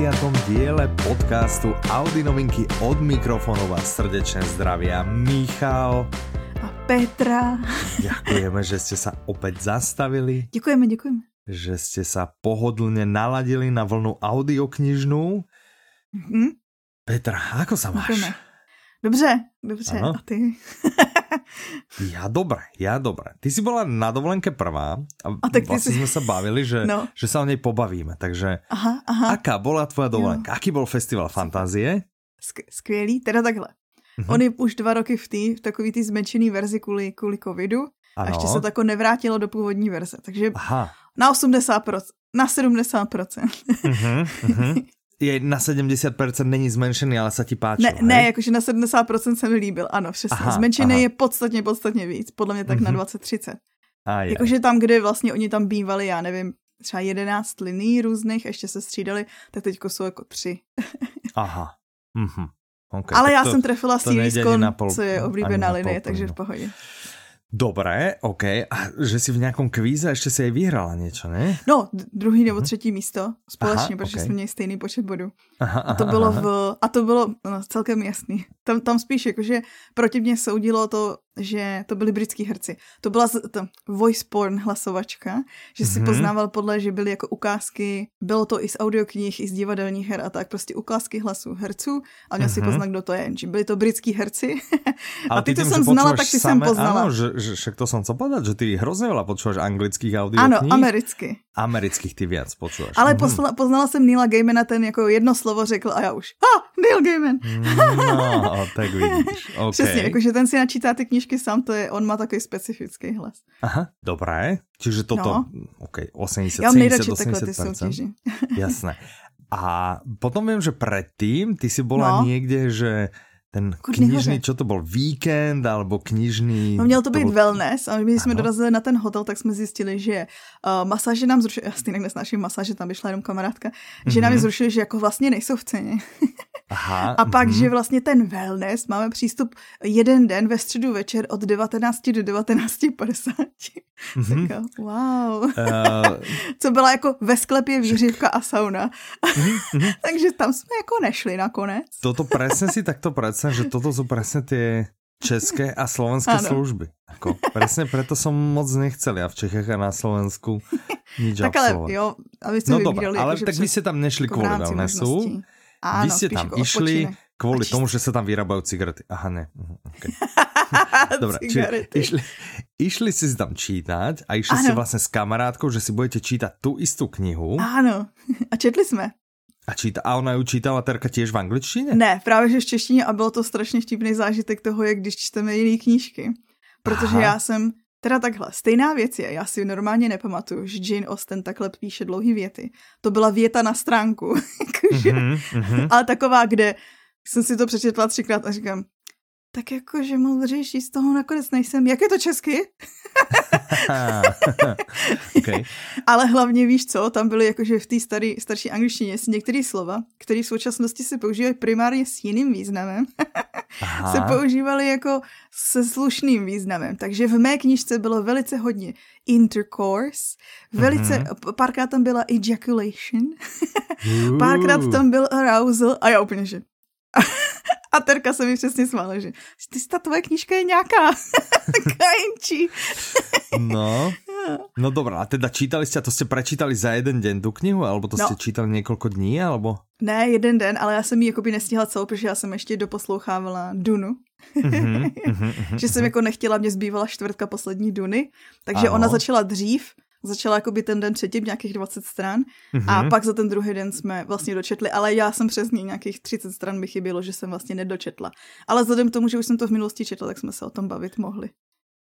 pri 170. diele podcastu Audi novinky od mikrofónov a srdečne zdravia Michal a Petra. Ďakujeme, že ste sa opäť zastavili. Ďakujeme, ďakujeme. Že ste sa pohodlne naladili na vlnu audioknižnú. Mm-hmm. Petra, ako sa máš? Ďakujeme. Dobře, dobře. Ano. A ty? ja dobre, ja dobre. Ty si bola na dovolenke prvá a, a tak vlastne si... sme sa bavili, že, no. že sa o nej pobavíme. Takže aha, aha. aká bola tvoja dovolenka? Jo. Aký bol festival fantázie? Sk- skvělý, teda takhle. Uh-huh. On je už dva roky v té v takový tý zmenšený verzi kvůli, kvůli covidu ano. a ještě se tako nevrátilo do původní verze. Takže Aha. na 80%, na 70%. Uh-huh, uh-huh je na 70% není zmenšený, ale se ti páčil, Ne, hej? ne, jakože na 70% se mi líbil, ano, přesně. Aha, Zmenšený aha. je podstatně, podstatně víc, podle mě tak mm-hmm. na 20-30. Jakože tam, kde vlastně oni tam bývali, já nevím, třeba 11 liní různých, ještě se střídali, tak teďko jsou jako tři. Aha. Mm-hmm. Okay, Ale já to, jsem trefila Series co je oblíbená linie, takže v pohodě. Dobré, OK. A že si v nějakom kvíze ještě si aj vyhrala něco, ne? No, druhý nebo třetí místo společně, aha, protože okay. jsme měli stejný počet bodů. Aha, aha, a to bylo aha. v, a to bylo no, celkem jasný. Tam, tam spíš jakože proti mně soudilo to že to byli britský herci. To byla to voice porn hlasovačka, že si mm-hmm. poznával podle, že byly jako ukázky, bylo to i z audioknih, i z divadelních her a tak, prostě ukázky hlasů herců a měl mm-hmm. si mhm. poznat, kdo to je. Že byli to britský herci a ty, ty to jsem znala, tak ty same, jsem poznala. Ano, že, že však to jsem co povedat, že ty hrozně veľa počúvaš anglických audioknih. Ano, americky. Amerických ty víc počúvaš. Ale mm-hmm. poznala, poznala jsem Neila Gaimana, ten jako jedno slovo řekl a já už, ha, Neil Gaiman. no, tak vidíš. Okay. Přesně, jakože ten si načítá ty knížky sám, to je, on má takový specifický hlas. Aha, dobré. Čiže toto, no. OK, 80, Já 70, 80%. Jasné. A potom vím, že předtím ty si byla no. někde, že ten knižný, čo to byl víkend, alebo knižný... No měl to být to bol... wellness a my jsme dorazili na ten hotel, tak jsme zjistili, že uh, masáže nám zrušili, já stejně nesnáším masáže, tam vyšla jenom kamarádka, mm-hmm. že nám je mhm. zrušili, že jako vlastně nejsou v ceně. Aha, a pak, mm-hmm. že vlastně ten wellness máme přístup jeden den ve středu večer od 19 do 19.50. Mm-hmm. Wow. Uh... Co byla jako ve sklepě výřivka a sauna. mm-hmm. Takže tam jsme jako nešli nakonec. Toto presne si takto predstavím, že toto jsou presne tie české a slovenské ano. služby. Ako, presne preto som moc nechcel ja v Čechách a na Slovensku nič Tak ale jo, aby ste no dobré, ale tak vy ste tam nešli kvôli wellnessu. Áno, Vy ste tam išli kvôli tomu, že sa tam vyrábajú cigarety. Aha, ne. Mhm, okay. Dobre, išli, išli si tam čítať a išli ano. ste vlastne s kamarátkou, že si budete čítať tú istú knihu. Áno, a četli jsme. A, číta, a ona ju čítala Terka těž v angličtině? Ne, právě že v češtině a bylo to strašně vtipný zážitek toho, jak když čteme jiné knížky. Protože Aha. já jsem Teda takhle, stejná věc je, já si normálně nepamatuju, že Jane Austen takhle píše dlouhý věty. To byla věta na stránku, mm-hmm, mm-hmm. ale taková, kde jsem si to přečetla třikrát a říkám, tak jako, že moudřejší z toho nakonec nejsem. Jak je to česky? okay. Ale hlavně víš co, tam byly jakože v té starší angličtině některé slova, které v současnosti se používají primárně s jiným významem, se používaly jako se slušným významem. Takže v mé knižce bylo velice hodně intercourse, velice, mm-hmm. párkrát tam byla ejaculation, párkrát tam byl arousal a já úplně, že a Terka se mi přesně smála, že ty, ta tvoje knížka je nějaká kajinčí. no, no dobrá, a teda čítali jste, a to jste prečítali za jeden den tu knihu, alebo to no. jste čítali několik dní, alebo? Ne, jeden den, ale já jsem ji jakoby nestihla celou, protože já jsem ještě doposlouchávala Dunu. mm-hmm, mm-hmm, že jsem jako nechtěla, mě zbývala čtvrtka poslední Duny, takže ano. ona začala dřív, začala jako by ten den předtím nějakých 20 stran mm-hmm. a pak za ten druhý den jsme vlastně dočetli, ale já jsem přesně nějakých 30 stran mi chybělo, že jsem vlastně nedočetla. Ale vzhledem k tomu, že už jsem to v minulosti četla, tak jsme se o tom bavit mohli.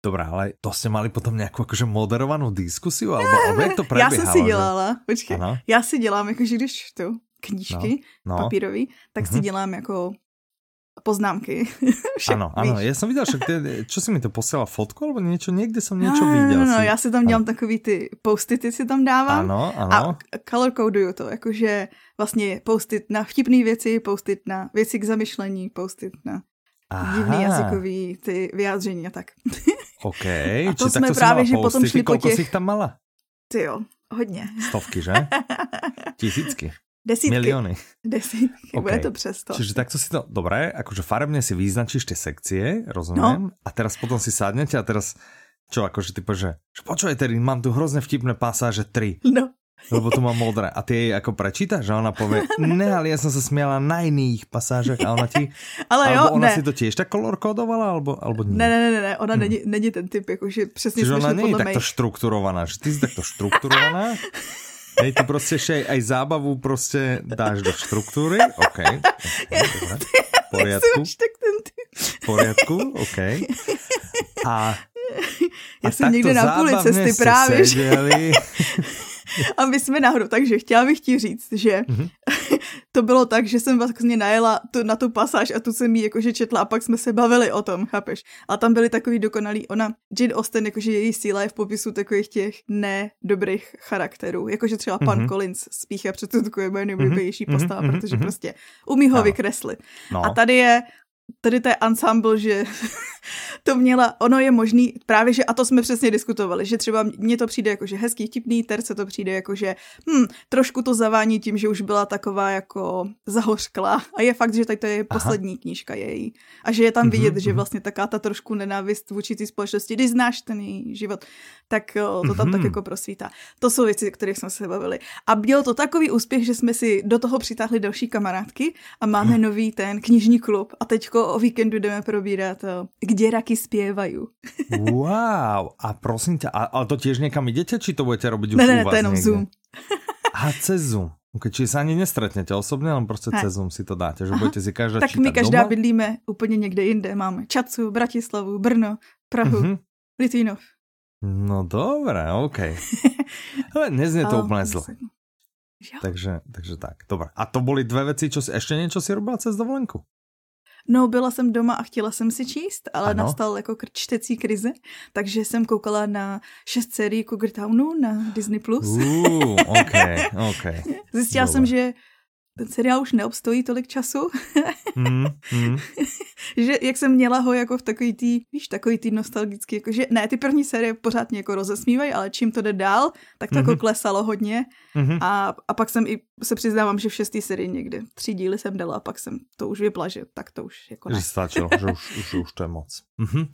Dobrá, ale to jste mali potom nějakou jakože moderovanou diskusi, alebo, alebo jak to? Já jsem si dělala, počkej, ano? já si dělám, jakože když čtu knížky no, no. papírový, tak mm-hmm. si mhm. dělám jako poznámky. ano, ano, já jsem viděl, však ty, čo si mi to posílala fotku, alebo něco, někde jsem něco viděl. No, no, já si tam dělám ano. takový ty postity si tam dávám. Ano, ano. A color codeuju to, jakože vlastně postit na vtipné věci, postit na věci k zamyšlení, postit na Aha. divný jazykový ty vyjádření a tak. OK. a to Či jsme právě, že potom šli po těch... tam mala? Ty jo, hodně. Stovky, že? Tisícky. Desítky. Milióny. Desítky, okay. bude to přesto. Čiže takto si to, dobré, akože farebne si vyznačíš tie sekcie, rozumiem, no. a teraz potom si sadnete a teraz, čo akože ty povieš, že, tedy mám tu hrozne vtipné pasáže 3. No. Lebo tu mám modré. A ty jej ako prečíta, že ona povie, ne, ale ja som sa smiala na iných pasážach a ona ti... ale jo, ona ne. si to tiež tak kolor kódovala, alebo, alebo nie? Ne, ne, ne, ne, ona hmm. není, není ten typ, jakože přesně Čiže ona není takto štrukturovaná, že ty si takto štrukturovaná Hej, ty prostě aj, aj zábavu prostě dáš do štruktúry, OK. V poriadku. V poriadku, OK. A, já a jsem někde na půli cesty právě. A my jsme nahoru, takže chtěla bych ti říct, že mm-hmm. to bylo tak, že jsem vlastně najela tu, na tu pasáž a tu jsem jí jakože četla a pak jsme se bavili o tom, chápeš? A tam byly takový dokonalý, ona, Jane Austen, jakože její síla je v popisu takových těch nedobrých charakterů, jakože třeba pan mm-hmm. Collins spíše předsudkuje moje nejoblíbenější mm-hmm. postava, mm-hmm. protože prostě umí ho no. vykreslit. No. A tady je tady to je ensemble, že to měla, ono je možný, právě že, a to jsme přesně diskutovali, že třeba mně to přijde jako, že hezký, vtipný, terce to přijde jako, že hm, trošku to zavání tím, že už byla taková jako zahořkla a je fakt, že tady to je Aha. poslední knížka její a že je tam vidět, mm-hmm. že mhm. vlastně taká ta trošku nenávist vůči té společnosti, když znáš ten její život, tak to tam mm-hmm. tak mhm. jako prosvítá. To jsou věci, o kterých jsme se bavili. A byl to takový úspěch, že jsme si do toho přitáhli další kamarádky a máme mm. nový ten knižní klub a teďko o víkendu jdeme probírat, kde raky zpěvají. wow, a prosím tě, ale to těž někam jdete, či to budete robiť už ne, ne, u vás to jenom někde? Zoom. A cez Zoom. Okay, čiže sa ani nestretnete osobně, ale prostě cez Zoom si to dáte, že Aha. budete si každá Tak my každá doma? bydlíme úplně někde jinde. Máme Čacu, Bratislavu, Brno, Prahu, uh-huh. Litvinov. No dobré, OK. Ale neznie to úplně zle. Takže, takže tak, dobré. A to byly dvě věci, čo si, ještě něco si robila cez dovolenku? No, byla jsem doma a chtěla jsem si číst, ale ano. nastal jako čtecí krize, takže jsem koukala na šest sérií Cougar Townu na Disney+. Plus. Uh, okay, okay. Zjistila Dobre. jsem, že ten seriál už neobstojí tolik času. mm, mm. že jak jsem měla ho jako v takový tý, víš, takový tý nostalgický, jako že ne, ty první série pořád mě jako rozesmívají, ale čím to jde dál, tak to mm-hmm. jako mhm. klesalo hodně. Mm-hmm. A, a pak jsem i se přiznávám, že v šestý sérii někde tři díly jsem dala a pak jsem to už vypla, že tak to už jako ne. Že stačilo, že už, už, už to je moc. Mm-hmm.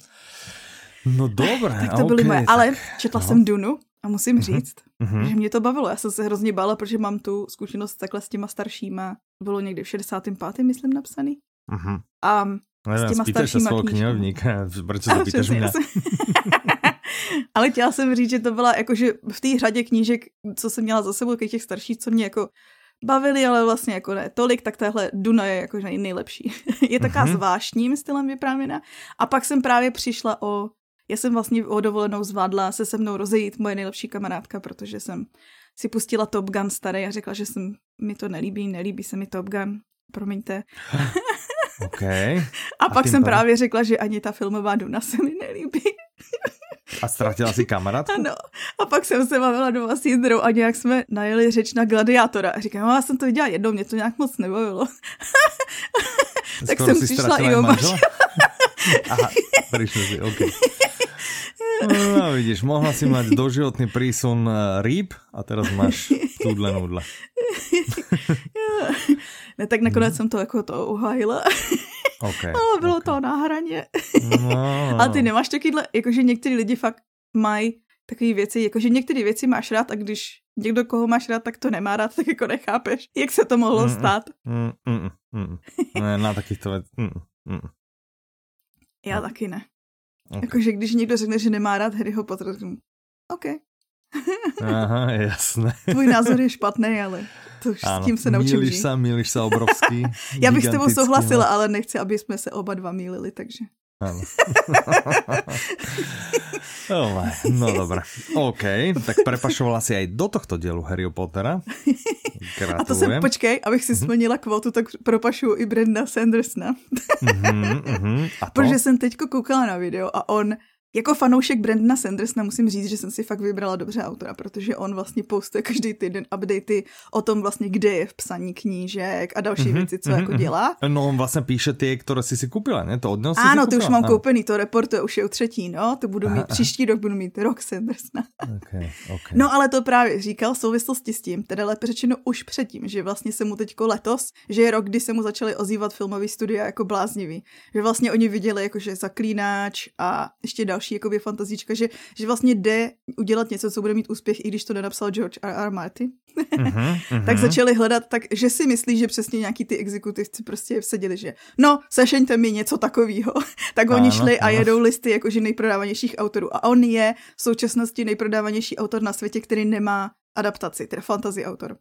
No dobré, Tak to okay, byly moje, ale četla no. jsem Dunu a musím mm-hmm. říct, mm-hmm. že mě to bavilo. Já jsem se hrozně bála, protože mám tu zkušenost takhle s těma staršíma. Bylo někdy v 65. myslím napsaný. Mm-hmm. A s těma staršíma se knihovníka, proč se to pýtaš mě? Ale chtěla jsem říct, že to byla jakože v té řadě knížek, co jsem měla za sebou, těch starších, co mě jako bavili, ale vlastně jako ne tolik, tak tahle Duna je jako nejlepší. je taká mm-hmm. zvláštním stylem vyprávěna. A pak jsem právě přišla o já jsem vlastně o dovolenou zvládla se se mnou rozejít moje nejlepší kamarádka, protože jsem si pustila Top Gun starý a řekla, že jsem, mi to nelíbí, nelíbí se mi Top Gun, promiňte. Okay. A, a pak jsem pádem... právě řekla, že ani ta filmová Duna se mi nelíbí. A ztratila si kamarádku? Ano. A pak jsem se bavila doma s Jindrou a nějak jsme najeli řeč na gladiátora. A říkám, já jsem to viděla jednou, mě to nějak moc nebavilo. tak jsem přišla i o Aha, prišli si, OK. No vidíš, mohla si mať doživotný prísun eh, rýb a teraz máš tudle nudle. ne, tak nakonec jsem to jako to uhájila. Okay, Ale bylo okay. to na hraně. No. Ale ty nemáš takovýhle, jakože některý lidi fakt mají takové věci, jakože některé věci máš rád a když někdo, koho máš rád, tak to nemá rád, tak jako nechápeš, jak se to mohlo mm, stát. Mm, mm, mm, mm. Ne, na takýchto věc. Mm, mm. Já no. taky ne. Okay. Jakože když někdo řekne, že nemá rád Harryho Pottera, tak OK. Aha, jasné. Tvůj názor je špatný, ale to už ano, s tím se naučím Míliš se, míliš se obrovský. Já bych s tebou souhlasila, no. ale nechci, aby jsme se oba dva mílili, takže. Oh, no dobré. OK, tak prepašovala si aj do tohto dielu Harry Pottera. Gratulujem. A to jsem, počkej, abych si mhm. splnila kvotu, tak propašu i Brenda Sandersna. mm-hmm, mm-hmm. A to? Protože jsem teďko koukala na video a on Jako fanoušek Brandona Sandersna musím říct, že jsem si fakt vybrala dobře autora, protože on vlastně postuje každý týden updaty o tom vlastně, kde je v psaní knížek a další mm-hmm, věci, co mm-hmm, jako dělá. No on vlastně píše ty, které si si koupila, ne? To od něho Ano, ty už mám koupený, to reportuje už je u třetí, no, to budu mít, aha, příští rok budu mít rok Sandersna. Okay, okay. No ale to právě říkal v souvislosti s tím, teda lépe řečeno už předtím, že vlastně se mu teďko letos, že je rok, kdy se mu začaly ozývat filmový studia jako bláznivý. Že vlastně oni viděli jakože zaklínáč a ještě další jakoby fantazíčka, že, že vlastně jde udělat něco, co bude mít úspěch, i když to nenapsal George R. R. Martin. mm-hmm, mm-hmm. tak začali hledat, tak že si myslí, že přesně nějaký ty exekutivci prostě vseděli, že no, sešeňte mi něco takového. tak oni ano, šli a jedou listy jakože nejprodávanějších autorů. A on je v současnosti nejprodávanější autor na světě, který nemá adaptaci, teda fantasy autor.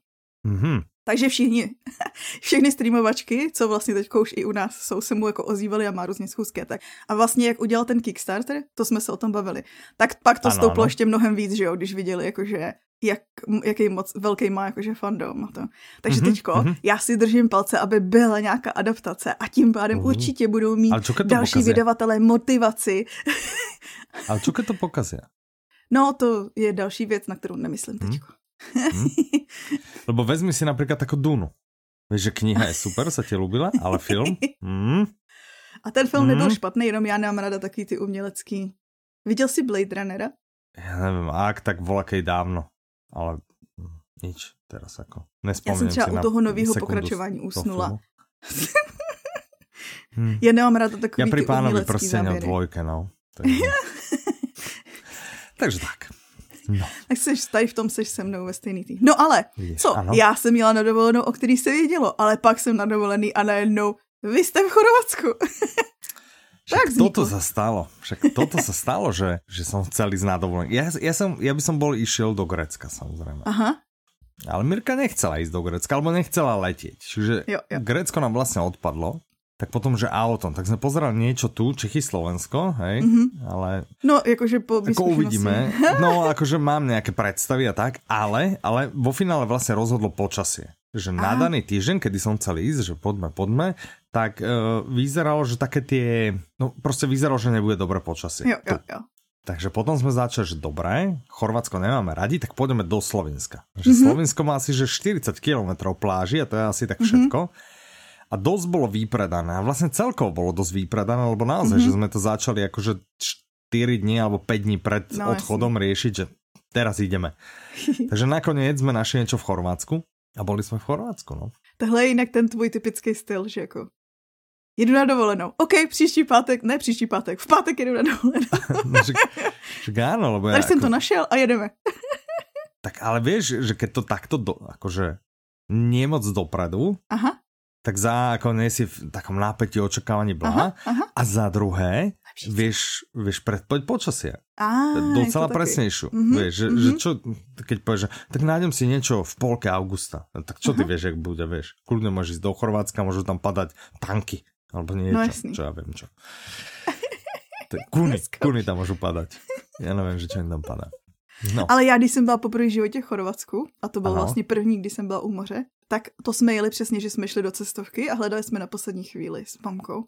Mm-hmm. Takže všichni, všechny streamovačky, co vlastně teď už i u nás jsou, se mu jako ozývaly a má různě schůzky. Tak. A vlastně jak udělal ten Kickstarter, to jsme se o tom bavili, tak pak to ano, stouplo ano. ještě mnohem víc, že jo, když viděli jakože jak, jaký moc velký má jakože fandom a to. Takže mm-hmm, teďko mm-hmm. já si držím palce, aby byla nějaká adaptace a tím pádem mm-hmm. určitě budou mít další pokazuje? vydavatelé motivaci. Ale čo to pokazuje? No to je další věc, na kterou nemyslím teďko. Hm? Lebo vezmi si napríklad takú Dunu. Vieš, že kniha je super, sa ti ľúbila, ale film? Hm? A ten film hm? nebyl špatný, jenom já nemám rada takový ty umělecký. Viděl jsi Blade Runnera? Ja neviem, ak tak volakej dávno, ale nič teraz ako. Nespomínam Já jsem třeba u toho nového pokračování usnula. hmm. Já nemám ráda takový Já pri pánovi prsteňov dvojke, no. Takže, takže tak. No. Tak jsi tady v tom, seš se mnou ve stejný tým. No ale, co? Ano. Já jsem jela na dovolenou, o který se vědělo, ale pak jsem na dovolený a najednou vy jste v Chorvatsku. tak toto sa stalo. Však toto sa stalo, že, že som chcel ísť na dovolený. Ja, ja, som, ja by som bol išiel do Grecka, samozrejme. Aha. Ale Mirka nechcela ísť do Grecka, alebo nechcela letieť. Čiže jo, jo. Grecko nám vlastne odpadlo tak potom, že autom. Tak sme pozerali niečo tu, Čechy, Slovensko, hej, mm-hmm. ale... No, akože po ako uvidíme. No, akože mám nejaké predstavy a tak, ale, ale vo finále vlastne rozhodlo počasie. Že Aha. na daný týždeň, kedy som chcel ísť, že poďme, poďme, tak uh, vyzeralo, že také tie... No, proste vyzeralo, že nebude dobré počasie. Jo, jo, jo. Takže potom sme začali, že dobré, Chorvátsko nemáme radi, tak pôjdeme do Slovenska. Že mm-hmm. Slovensko má asi že 40 km pláži a to je asi tak mhm. všetko. Mm-hmm a dosť bolo vypredané. A vlastne celkovo bolo dosť vypredané, lebo naozaj, mm-hmm. že sme to začali akože 4 dní alebo 5 dní pred no, odchodom jasný. riešiť, že teraz ideme. Takže nakoniec sme našli niečo v Chorvátsku a boli sme v Chorvátsku, no. Tohle je jinak ten tvůj typický styl, že jako jedu na dovolenou. OK, příští pátek, ne příští pátek, v pátek jedu na dovolenou. no, že, že áno, lebo ja Tady jako... jsem to našel a jedeme. tak ale vieš, že keď to takto do, akože nie moc dopredu, Aha tak za ako nie si v takom nápetí očakávaní blaha aha, aha. a za druhé vieš, vieš predpoveď počasia. Á, Docela presnejšiu. Mm-hmm, vieš, že, mm-hmm. že čo, keď povieš, že tak nájdem si niečo v polke augusta. No, tak čo ty vieš, jak bude, vieš. Kľudne môžeš ísť do Chorvátska, môžu tam padať tanky. Alebo niečo, no, čo ja viem čo. Kuny, kuny tam môžu padať. Ja neviem, že čo im tam padá. No. Ale já, když jsem byla poprvé v životě v Chorvatsku, a to byl ano. vlastně první, kdy jsem byla u moře, tak to jsme jeli přesně, že jsme šli do cestovky a hledali jsme na poslední chvíli s mamkou.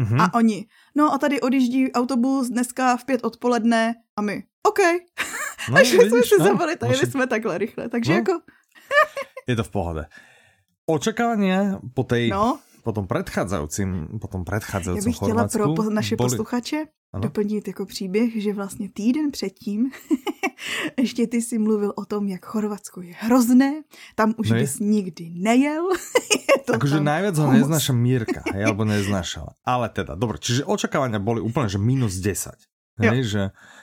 Mm-hmm. A oni, no a tady odjíždí autobus dneska v pět odpoledne a my, OK. No, Takže jsme si no, zabili, tak jeli jsme takhle rychle, takže no. jako... je to v pohode. Očekávání po tej no po tom predchádzajúcim, po tom predchádzajúcim Já bych chtěla pro naše boli... posluchače ano? doplnit jako příběh, že vlastně týden předtím ještě ty si mluvil o tom, jak Chorvatsko je hrozné, tam už no bys nikdy nejel. Takže najviac ho neznáša Mírka, hej, alebo neznášala. Ale teda, dobro, čiže očakávania boli úplne, že minus 10. Hej, že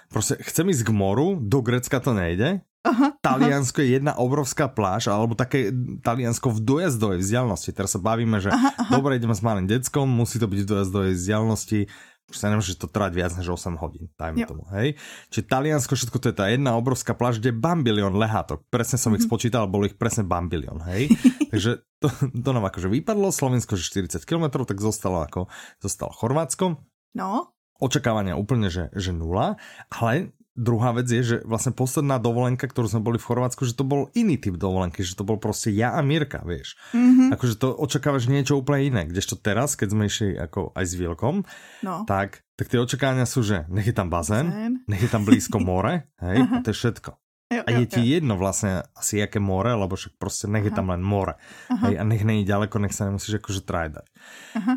proste chcem ísť k moru, do Grecka to nejde, Aha, Taliansko aha. je jedna obrovská pláž, alebo také Taliansko v dojazdovej vzdialenosti. Teraz sa bavíme, že aha, aha. dobre, ideme s malým deckom, musí to byť v dojazdovej vzdialenosti, už sa nemôže to trvať viac než 8 hodín, dajme jo. tomu, hej. Čiže Taliansko, všetko to je tá jedna obrovská pláž, kde je bambilión lehátok. Presne som mm -hmm. ich mhm. spočítal, bolo ich presne bambilión, hej. Takže to, to nám akože vypadlo, Slovensko, že 40 km, tak zostalo ako, zostalo Chorvátsko. No. Očakávania úplne, že, že nula, ale druhá vec je, že vlastne posledná dovolenka, ktorú sme boli v Chorvátsku, že to bol iný typ dovolenky, že to bol proste ja a Mirka, vieš. Mm-hmm. Akože to očakávaš niečo úplne iné, kdežto teraz, keď sme išli ako aj s Vielkom, no. tak, tak tie očakávania sú, že nech je tam bazén, bazén. nech je tam blízko more, hej, a to je všetko. Jo, a je jo, ti jo. jedno vlastne asi jaké more, lebo však proste nech je tam len more. Hej, a nech není ďaleko, nech sa nemusíš akože trajdať.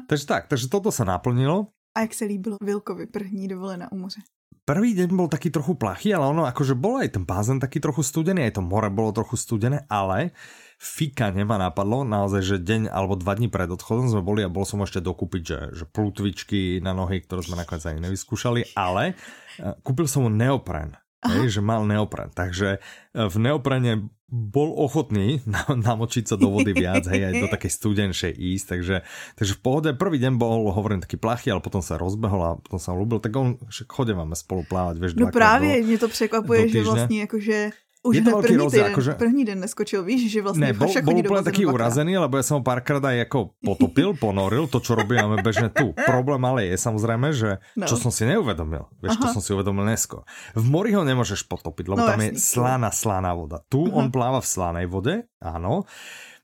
Takže tak, takže toto sa naplnilo. A jak se líbilo Vilkovi první dovolená u moře? Prvý deň bol taký trochu plachý, ale ono akože bol aj ten bazén taký trochu studený, aj to more bolo trochu studené, ale fika nema napadlo, naozaj, že deň alebo dva dní pred odchodom sme boli a bol som ešte dokúpiť, že, že plutvičky na nohy, ktoré sme nakoniec ani nevyskúšali, ale eh, kúpil som mu neopren hej, že mal neopren. Takže e, v neoprene bol ochotný namočiť sa do vody viac, hej, aj do takej studenšej ísť, takže, takže v pohode. Prvý deň bol, hovorím, taký plachý, ale potom sa rozbehol a potom sa ľúbil, tak on, však chodím máme spolu plávať, vieš, No právě, mě to překvapuje, že vlastně jakože už je to veľký rozdiel. Akože... První den neskočil, víš, že vlastne ne, bol, bol úplne taký urazený, lebo ja som ho párkrát aj ako potopil, ponoril, to čo robíme bežne tu. Problém ale je samozrejme, že no. čo som si neuvedomil, vieš, Aha. to som si uvedomil neskôr. V mori ho nemôžeš potopiť, lebo no, tam jasný. je slaná, slaná voda. Tu Aha. on pláva v slanej vode, áno.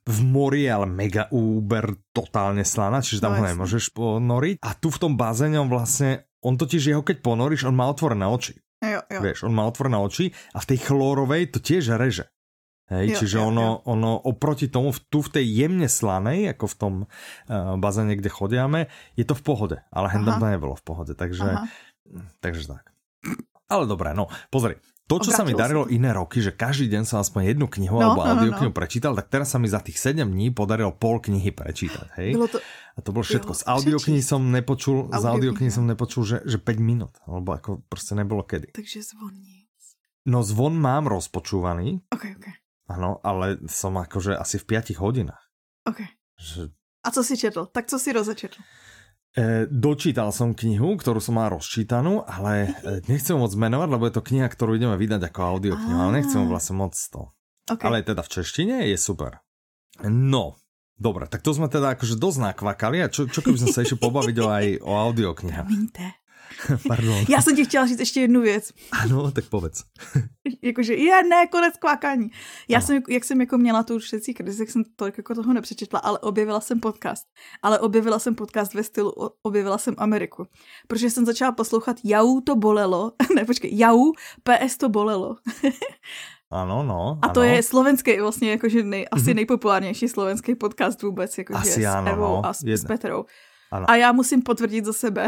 V mori je ale mega úber totálne slaná, čiže tam no, ho nemôžeš ponoriť. A tu v tom bazéne on vlastne, on totiž jeho keď ponoríš, on má otvorené oči. Jo, jo. Vieš, on má otvorené oči a v tej chlórovej to tiež reže. Hej, jo, čiže jo, ono, jo. ono oproti tomu tu v tej jemne slanej, ako v tom uh, bazéne, kde chodiame, je to v pohode. Ale hendam to nebolo v pohode, takže, takže tak. Ale dobré, no pozri, to, čo sa mi darilo iné roky, že každý deň som aspoň jednu knihu no, alebo audioknihu no, no. prečítal, tak teraz sa mi za tých 7 dní podarilo pol knihy prečítať. Hej? Bylo to... A to bolo všetko. Z audioknihy som nepočul, z audioknihy som nepočul, že, že 5 minút. Alebo ako proste nebolo kedy. Takže zvon nic. No zvon mám rozpočúvaný. Ok, ok. Áno, ale som akože asi v 5 hodinách. Ok. Že... A co si četl? Tak co si rozečetl? E, dočítal som knihu, ktorú som mal rozčítanú, ale e, nechcem moc menovať, lebo je to kniha, ktorú ideme vydať ako audioknihu, ale nechcem vlastne moc to. Okay. Ale teda v češtine je super. No, dobre, tak to sme teda akože dosť nakvakali a čo, čo keby sme sa ešte pobaviť o aj o audioknihách? Promiňte. Pardon. Já jsem ti chtěla říct ještě jednu věc. Ano, tak povedz. Jakože je, ne, konec kvákání. Já ano. jsem, jak jsem jako měla tu všetcí krizi, tak jsem tolik jako toho nepřečetla, ale objevila jsem podcast. Ale objevila jsem podcast ve stylu objevila jsem Ameriku. Protože jsem začala poslouchat Jau to bolelo. ne, počkej, Jau, PS to bolelo. Ano, no. A to ano. je slovenský vlastně jakože nej, asi mm-hmm. nejpopulárnější slovenský podcast vůbec, jakože asi s ano, Evou no. a s, s Petrou. Ano. A já musím potvrdit za sebe,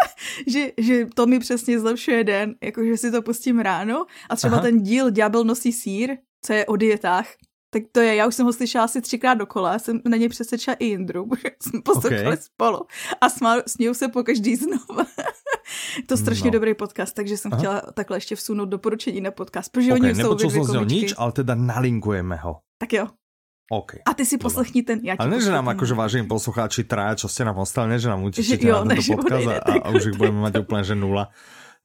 že, že to mi přesně zlepšuje den, jakože si to pustím ráno a třeba Aha. ten díl Ďábel nosí sír, co je o dietách, tak to je, já už jsem ho slyšela asi třikrát dokola, jsem na něj přesvědčila i Jindru, protože jsme poslouchali okay. spolu a smál, se po každý znova. to strašně no. dobrý podcast, takže jsem Aha. chtěla takhle ještě vsunout doporučení na podcast, protože okay, oni jsou Nepočul jsem z něho nič, ale teda nalinkujeme ho. Tak jo, OK. A ty si poslechni ten, ja Ale ne, že nám akože vážení poslucháči traja, čo ste nám ostali, ne, že nám utíčete na tento podcast a, a, už ich budeme mať úplne, že nula.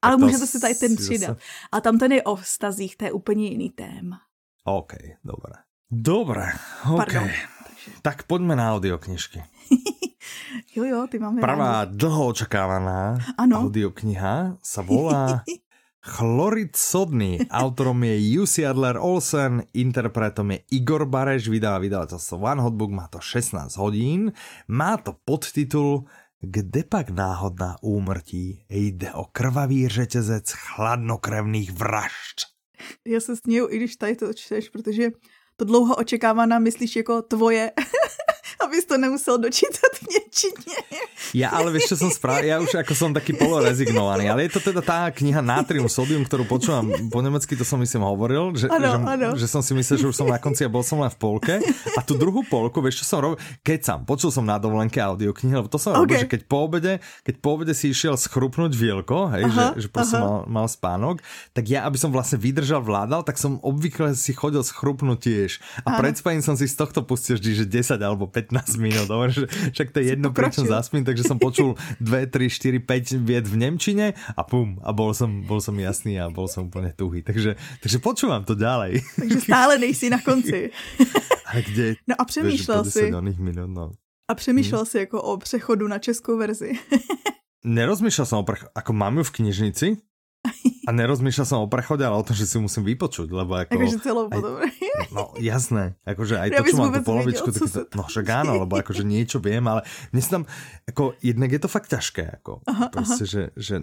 Ale můžete si tady ten přidat. Zase... A tam ten je o vztazích, to je úplně jiný téma. OK, dobré. Dobré, OK. Pardon, takže... Tak poďme na audioknižky. jo, jo, ty máme Prvá rádi. dlho očakávaná ano. audiokniha sa volá Chlorid sodný. Autorom je Jussi Adler Olsen, interpretom je Igor Bareš, vydá vydavateľstvo One Hotbook, má to 16 hodín, má to podtitul Kde pak náhodná úmrtí jde o krvavý řetězec chladnokrevných vražd. Já se směju, i když tady to čteš, protože to dlouho očekávaná myslíš jako tvoje abys to nemusel dočítať v Němčině. Ja ale vieš, čo som spravil? Ja už ako som taký polorezignovaný, ale je to teda tá kniha Natrium Sodium, ktorú počúvam po nemecky, to som myslím hovoril, že, ano, že, ano. že som si myslel, že už som na konci a bol som len v polke. A tú druhú polku, vieš, čo som robil? Keď som, počul som na dovolenke audioknihy, lebo to som okay. robil, že keď po obede, keď po obede si išiel schrupnúť vielko, hej, aha, že, že proste mal, mal spánok, tak ja, aby som vlastne vydržal, vládal, tak som obvykle si chodil schrupnúť tiež. A pred spaním som si z tohto pustil vždy, že 10 alebo 15 15 minút, dobre, že však to je jedno, prečo zaspím, takže som počul 2, 3, 4, 5 vied v Nemčine a pum, a bol som, bol som jasný a bol som úplne tuhý. Takže, takže počúvam to ďalej. Takže stále nejsi na konci. A kde? No a přemýšlel si. Minut, no. A přemýšlel hmm. si jako o přechodu na českou verzi. Nerozmýšľal som o prech... Ako mám ju v knižnici? A nerozmýšľal som o prechode, ale o tom, že si musím vypočuť, lebo ako... Akože celou aj, No jasné, akože aj to, čo mám tú polovičku, tak to, no však áno, lebo akože niečo viem, ale dnes tam, ako jednak je to fakt ťažké, ako. Aha, proste, aha. že, že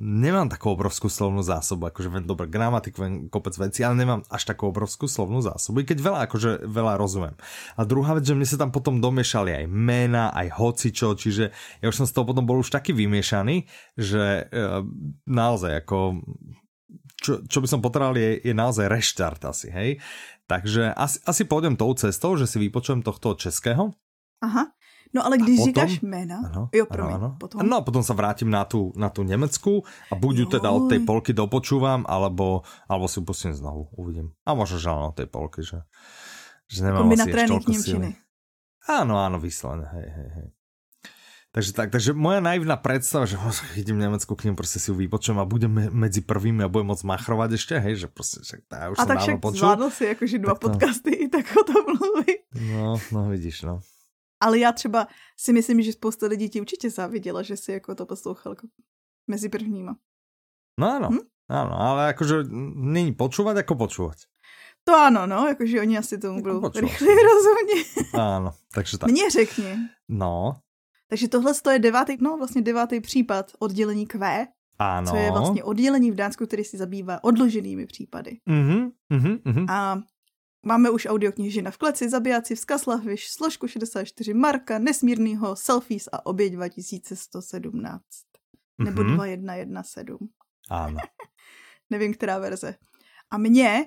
nemám takú obrovskú slovnú zásobu, akože viem dobre gramatik, viem kopec veci, ale nemám až takú obrovskú slovnú zásobu, i keď veľa, akože veľa rozumiem. A druhá vec, že mne sa tam potom domiešali aj mena, aj hocičo, čiže ja už som z toho potom bol už taký vymiešaný, že e, naozaj ako čo, čo by som potreboval je, je naozaj reštart asi, hej. Takže asi, asi pôjdem tou cestou, že si vypočujem tohto českého. Aha. No ale když potom, říkáš jména, ano, jo, promiň, ano, ano. potom. No a potom sa vrátim na tú, na tú Nemecku a buď ju teda od tej polky dopočúvam, alebo, alebo si pustím znovu, uvidím. A možno, že áno, tej polky, že, že nemám asi ešte toľko síly. Áno, áno, vyslené, hej, hej, hej. Takže tak, takže moja naivná predstava, že idem v Nemecku k ním, proste si ju vypočujem a budem medzi prvými a budem môcť machrovať ešte, hej, že proste však tá, už a tak však počul. zvládl si akože dva tak podcasty, to... tak o tom mluví. No, no vidíš, no. Ale já třeba si myslím, že spousta lidí ti určitě záviděla, že si jako to poslouchal jako mezi prvníma. No ano, hm? ano, ale jakože není počúvať, jako počúvať. To ano, no, jakože oni asi tomu jako budou rychleji rozumět. Ano, takže tak. Mně řekni. No. Takže tohle je devátý, no vlastně devátý případ oddělení Q. Ano. Co je vlastně oddělení v Dánsku, který si zabývá odloženými případy. Mm-hmm, mm-hmm. A Máme už audioknižina v kleci, zabijáci vzkaz lahviš, složku 64 Marka, Nesmírnýho, Selfies a oběť 2117. Nebo mm-hmm. 2117. Ano. Nevím, která verze. A mně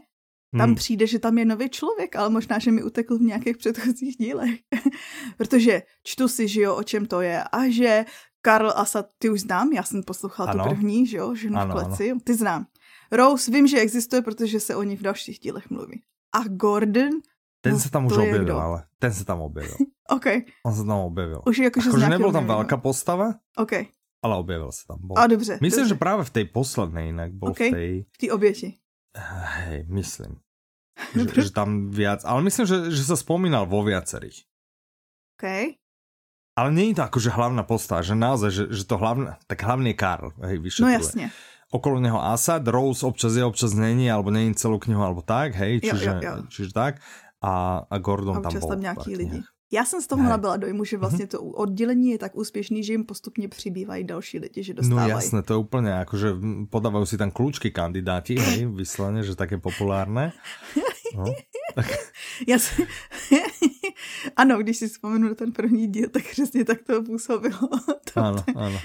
tam hmm. přijde, že tam je nový člověk, ale možná, že mi utekl v nějakých předchozích dílech. Protože čtu si, že jo, o čem to je. A že Karl Asad, ty už znám, já jsem poslouchal ano. tu první, že jo, ženu ano, v kleci, ano. ty znám. Rose vím, že existuje, protože se o ní v dalších dílech mluví. A Gordon? Ten no, se tam už objevil, ale ten se tam objevil. OK. On se tam objevil. Už jakože jako, že nebyl tam velká postava, OK. ale objevil se tam. Bol. A dobře. Myslím, dobře. že právě v té posledné jinak byl okay. v té... V té oběti. Hej, myslím. že, že tam viac, ale myslím, že, že sa spomínal vo viacerých. OK. Ale není to akože hlavná postava, že naozaj, že, že to hlavné, tak hlavný je Karl, hej, vyšetruje. No jasne okolo neho Asad, Rose občas je, občas není, alebo není celou knihu, alebo tak, hej, čiže, jo, jo, jo. čiže tak. A, a Gordon a tam bol. tam nějaký lidi. Já jsem z toho nabila dojmu, že vlastně to oddělení je tak úspěšný, že jim postupně přibývají další lidi, že dostávají. No jasné, to je úplně jako, že podávají si tam klučky kandidáti, hej, vysleně, že tak je populárné. No, tak. Já si... ano, když si vzpomenu na ten první díl, tak přesně tak to působilo. to ano, ano.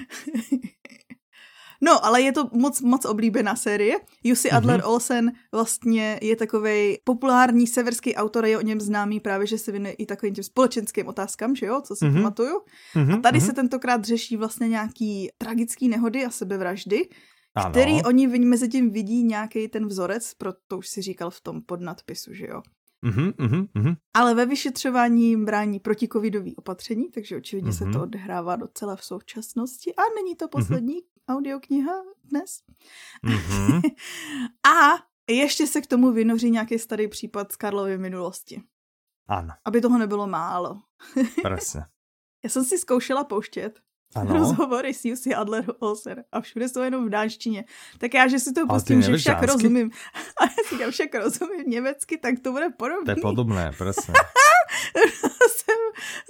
No, ale je to moc, moc oblíbená série. Jussi Adler mm-hmm. Olsen vlastně je takový populární severský autor, je o něm známý právě, že se věnuje i takovým těm společenským otázkám, že jo, co si mm-hmm. pamatuju. Mm-hmm. A tady mm-hmm. se tentokrát řeší vlastně nějaký tragický nehody a sebevraždy, ano. který oni mezi tím vidí nějaký ten vzorec, proto už si říkal v tom podnadpisu, že jo. Mm-hmm, mm-hmm. Ale ve vyšetřování brání protikovidový opatření, takže očividně mm-hmm. se to odehrává docela v současnosti a není to poslední mm-hmm. audiokniha dnes. Mm-hmm. a ještě se k tomu vynoří nějaký starý případ z Karlovy minulosti. Ano. Aby toho nebylo málo. Presne. Já jsem si zkoušela pouštět ano. rozhovory s Jussi Adler Olser a všude jsou jenom v dánštině. Tak já, že si to pustím, že však dánsky? rozumím. A já si však rozumím německy, tak to bude podobné. To je podobné, přesně. jsem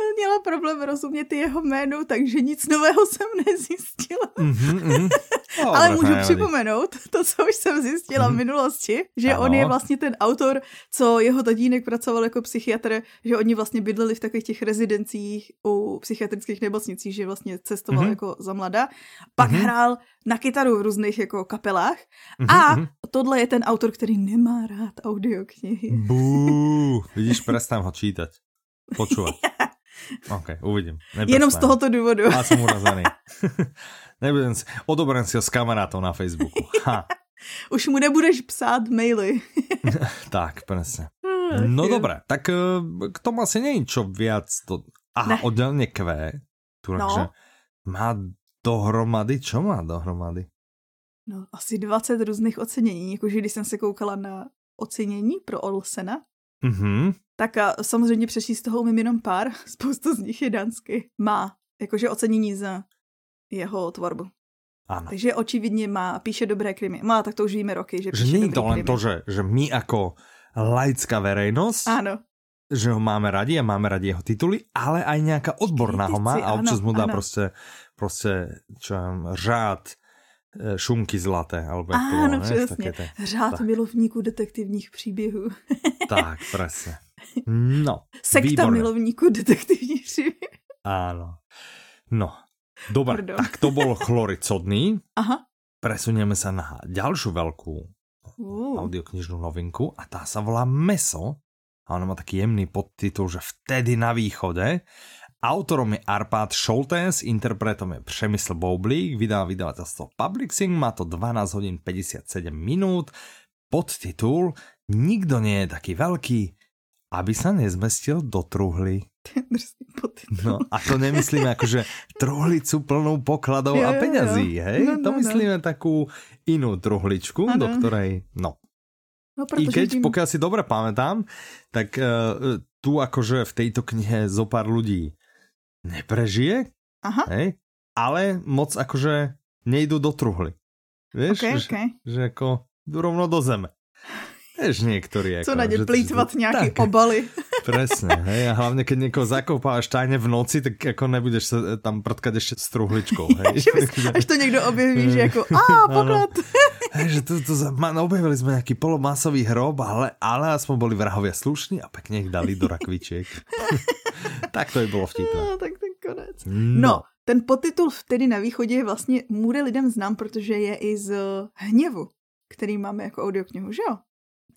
měla problém rozumět jeho jménu, takže nic nového jsem nezjistila. Mm-hmm, mm-hmm. Oh, Ale můžu nevadí. připomenout to, co už jsem zjistila mm-hmm. v mhm. minulosti, že ano. on je vlastně ten autor, co jeho tatínek pracoval jako psychiatr, že oni vlastně bydleli v takových těch rezidencích u psychiatrických nemocnicí, že vlastně cestoval mm-hmm. jako za mladá. Pak mm-hmm. hrál na kytaru v různých jako kapelách mm-hmm. a mhm. tohle je ten autor, který nemá rád audioknihy. Bú, vidíš, prestám ho čítať. Počúvať. OK, uvidím. Neprestám. Jenom z tohoto důvodu. Já jsem urazený. Nebudem si, odoberem si ho s kamarátov na Facebooku. Ha. Už mu nebudeš psát maily. tak, presne. No dobré, tak eh, k tomu asi není čo viac. To... Aha, ne. oddelenie Q. Takže no. má dohromady, čo má dohromady? No, asi 20 různých ocenění. Jakože když jsem se koukala na ocenění pro Olsena, mm-hmm. tak a samozřejmě přečíst toho umím jenom pár. Spoustu z nich je dánsky. Má jakože ocenění za jeho tvorbu. Áno. Takže očividně má, píše dobré krymy. Má, tak to už víme roky, že píše Že není to len to, že, že my jako laická verejnosť Áno že ho máme radi a máme radi jeho tituly, ale aj nejaká odborná Kritici, ho má a občas mu dá ano. prostě, prostě, čo řád e, šumky zlaté, alebo jak to Áno, přesně. Řád tak. milovníků detektivních příběhů. tak, presne. No, Sekta výborné. milovníků detektivních příběhů. Áno. No, dobre, Pardon. tak to bol chloricodný. Aha. Presunieme sa na ďalšiu veľkú uh. audioknižnú novinku a tá sa volá Meso a ona má taký jemný podtitul, že vtedy na východe. Autorom je Arpad Šoltés, interpretom je Přemysl Boublík, vydá vydavateľstvo Publixing, má to 12 hodín 57 minút. Podtitul Nikdo nie je taký veľký, aby sa nezmestil do truhly. No a to nemyslíme akože truhlicu plnou pokladov jo, a peňazí, jo, jo. hej? No, no, to no. myslíme no. takú inú truhličku, ano. do ktorej, no, No, I keď, tým... pokiaľ si dobre pamätám, tak uh, tu akože v tejto knihe zo pár ľudí neprežije, Aha. Hej, ale moc akože nejdú do truhly. Vieš, okay, že, okay. že ako rovno do zeme. Vieš, niektorí. Co na ne plýtvat nejaké tak, obaly. Presne, hej, a hlavne keď niekoho zakopáš tajne v noci, tak ako nebudeš sa tam prtkať ešte s truhličkou, hej. Až to niekto objeví, že ako, a poklad. hej, že tu, tu man, objavili sme nejaký polomasový hrob, ale, ale aspoň boli vrahovia slušní a pekne ich dali do rakvičiek. tak to by bylo vtipné. No, tak ten konec. No. no, ten podtitul vtedy na východě je vlastně můre lidem znám, protože je i z hněvu, který máme jako audioknihu, že jo?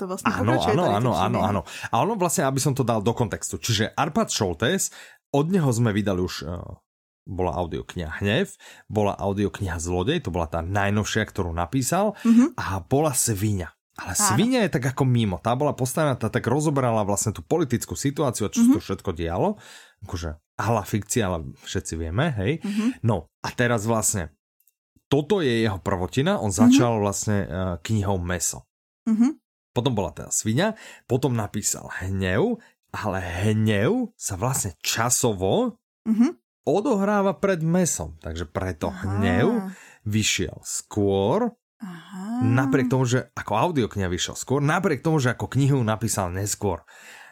to vlastne áno, áno, áno, áno, áno. A ono vlastne, aby som to dal do kontextu, čiže Arpad Šoltes, od neho sme vydali už uh, bola audiokniha Hnev, bola audiokniha Zlodej, to bola tá najnovšia, ktorú napísal, mm-hmm. a bola Svinia. Ale. Svinia je tak ako mimo. Tá bola postavená, tá tak rozoberala vlastne tú politickú situáciu, čo mm-hmm. tu všetko dialo. Akože ahla fikcia, ale všetci vieme, hej. Mm-hmm. No a teraz vlastne toto je jeho prvotina. On začal mm-hmm. vlastne uh, knihou Meso. Mm-hmm. Potom bola teda svinia, potom napísal hnev, ale hnev sa vlastne časovo mm-hmm. odohráva pred mesom. Takže preto Aha. hnev vyšiel skôr, Aha. napriek tomu, že ako audiokniha vyšiel skôr, napriek tomu, že ako knihu napísal neskôr.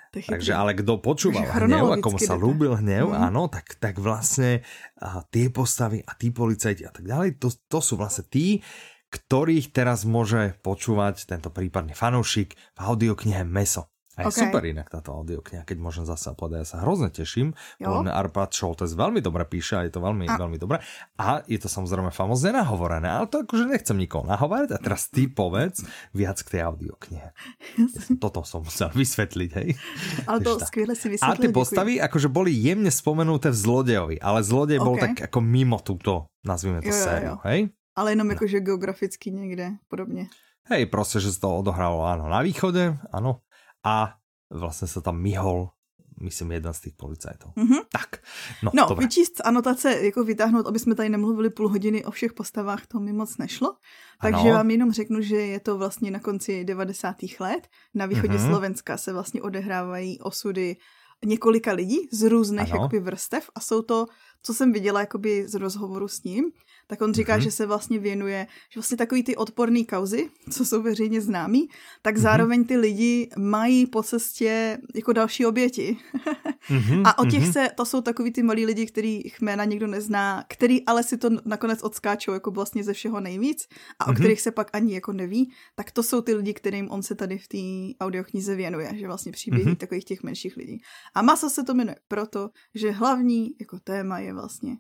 Takže ale kto počúval hnev, ako sa lúbil hnev, mm. áno, tak, tak vlastne a, tie postavy a tí policajti a tak ďalej, to, to sú vlastne tí, ktorých teraz môže počúvať tento prípadný fanúšik v audioknihe Meso. A je okay. super inak táto audiokniha, keď môžem zase povedať, ja sa hrozne teším. Podľa Arpad Šoltes veľmi dobre píše a je to veľmi, a... veľmi dobre. A je to samozrejme famozne nahovorené, ale to akože nechcem nikoho nahovárať. A teraz ty povedz viac k tej audioknihe. Toto som musel vysvetliť, hej. Ale to skvěle si vysvetlil. A tie postavy akože boli jemne spomenuté v Zlodejovi, ale Zlodej okay. bol tak ako mimo túto, nazvime to jo, sériu, jo, jo. hej? Ale jenom no. jakože geograficky někde podobně. Hej, prostě, že se to odohralo ano, na východe, ano. A vlastně se tam myhol myslím, jeden z těch policajtů. Mm-hmm. Tak, no, no vyčíst anotace, jako vytáhnout, aby jsme tady nemluvili půl hodiny o všech postavách, to mi moc nešlo. Takže ano. vám jenom řeknu, že je to vlastně na konci 90. let. Na východě mm-hmm. Slovenska se vlastně odehrávají osudy několika lidí z různých jakoby vrstev a jsou to, co jsem viděla jakoby z rozhovoru s ním, tak on říká, mm-hmm. že se vlastně věnuje, že vlastně takový ty odporné kauzy, co jsou veřejně známý, tak mm-hmm. zároveň ty lidi mají po cestě jako další oběti. mm-hmm. A o těch mm-hmm. se, to jsou takový ty malí lidi, kterých jména nikdo nezná, který ale si to nakonec odskáčou jako vlastně ze všeho nejvíc a o mm-hmm. kterých se pak ani jako neví, tak to jsou ty lidi, kterým on se tady v té audioknize věnuje, že vlastně příběhy mm-hmm. takových těch menších lidí. A Maso se to jmenuje proto, že hlavní jako téma je vlastně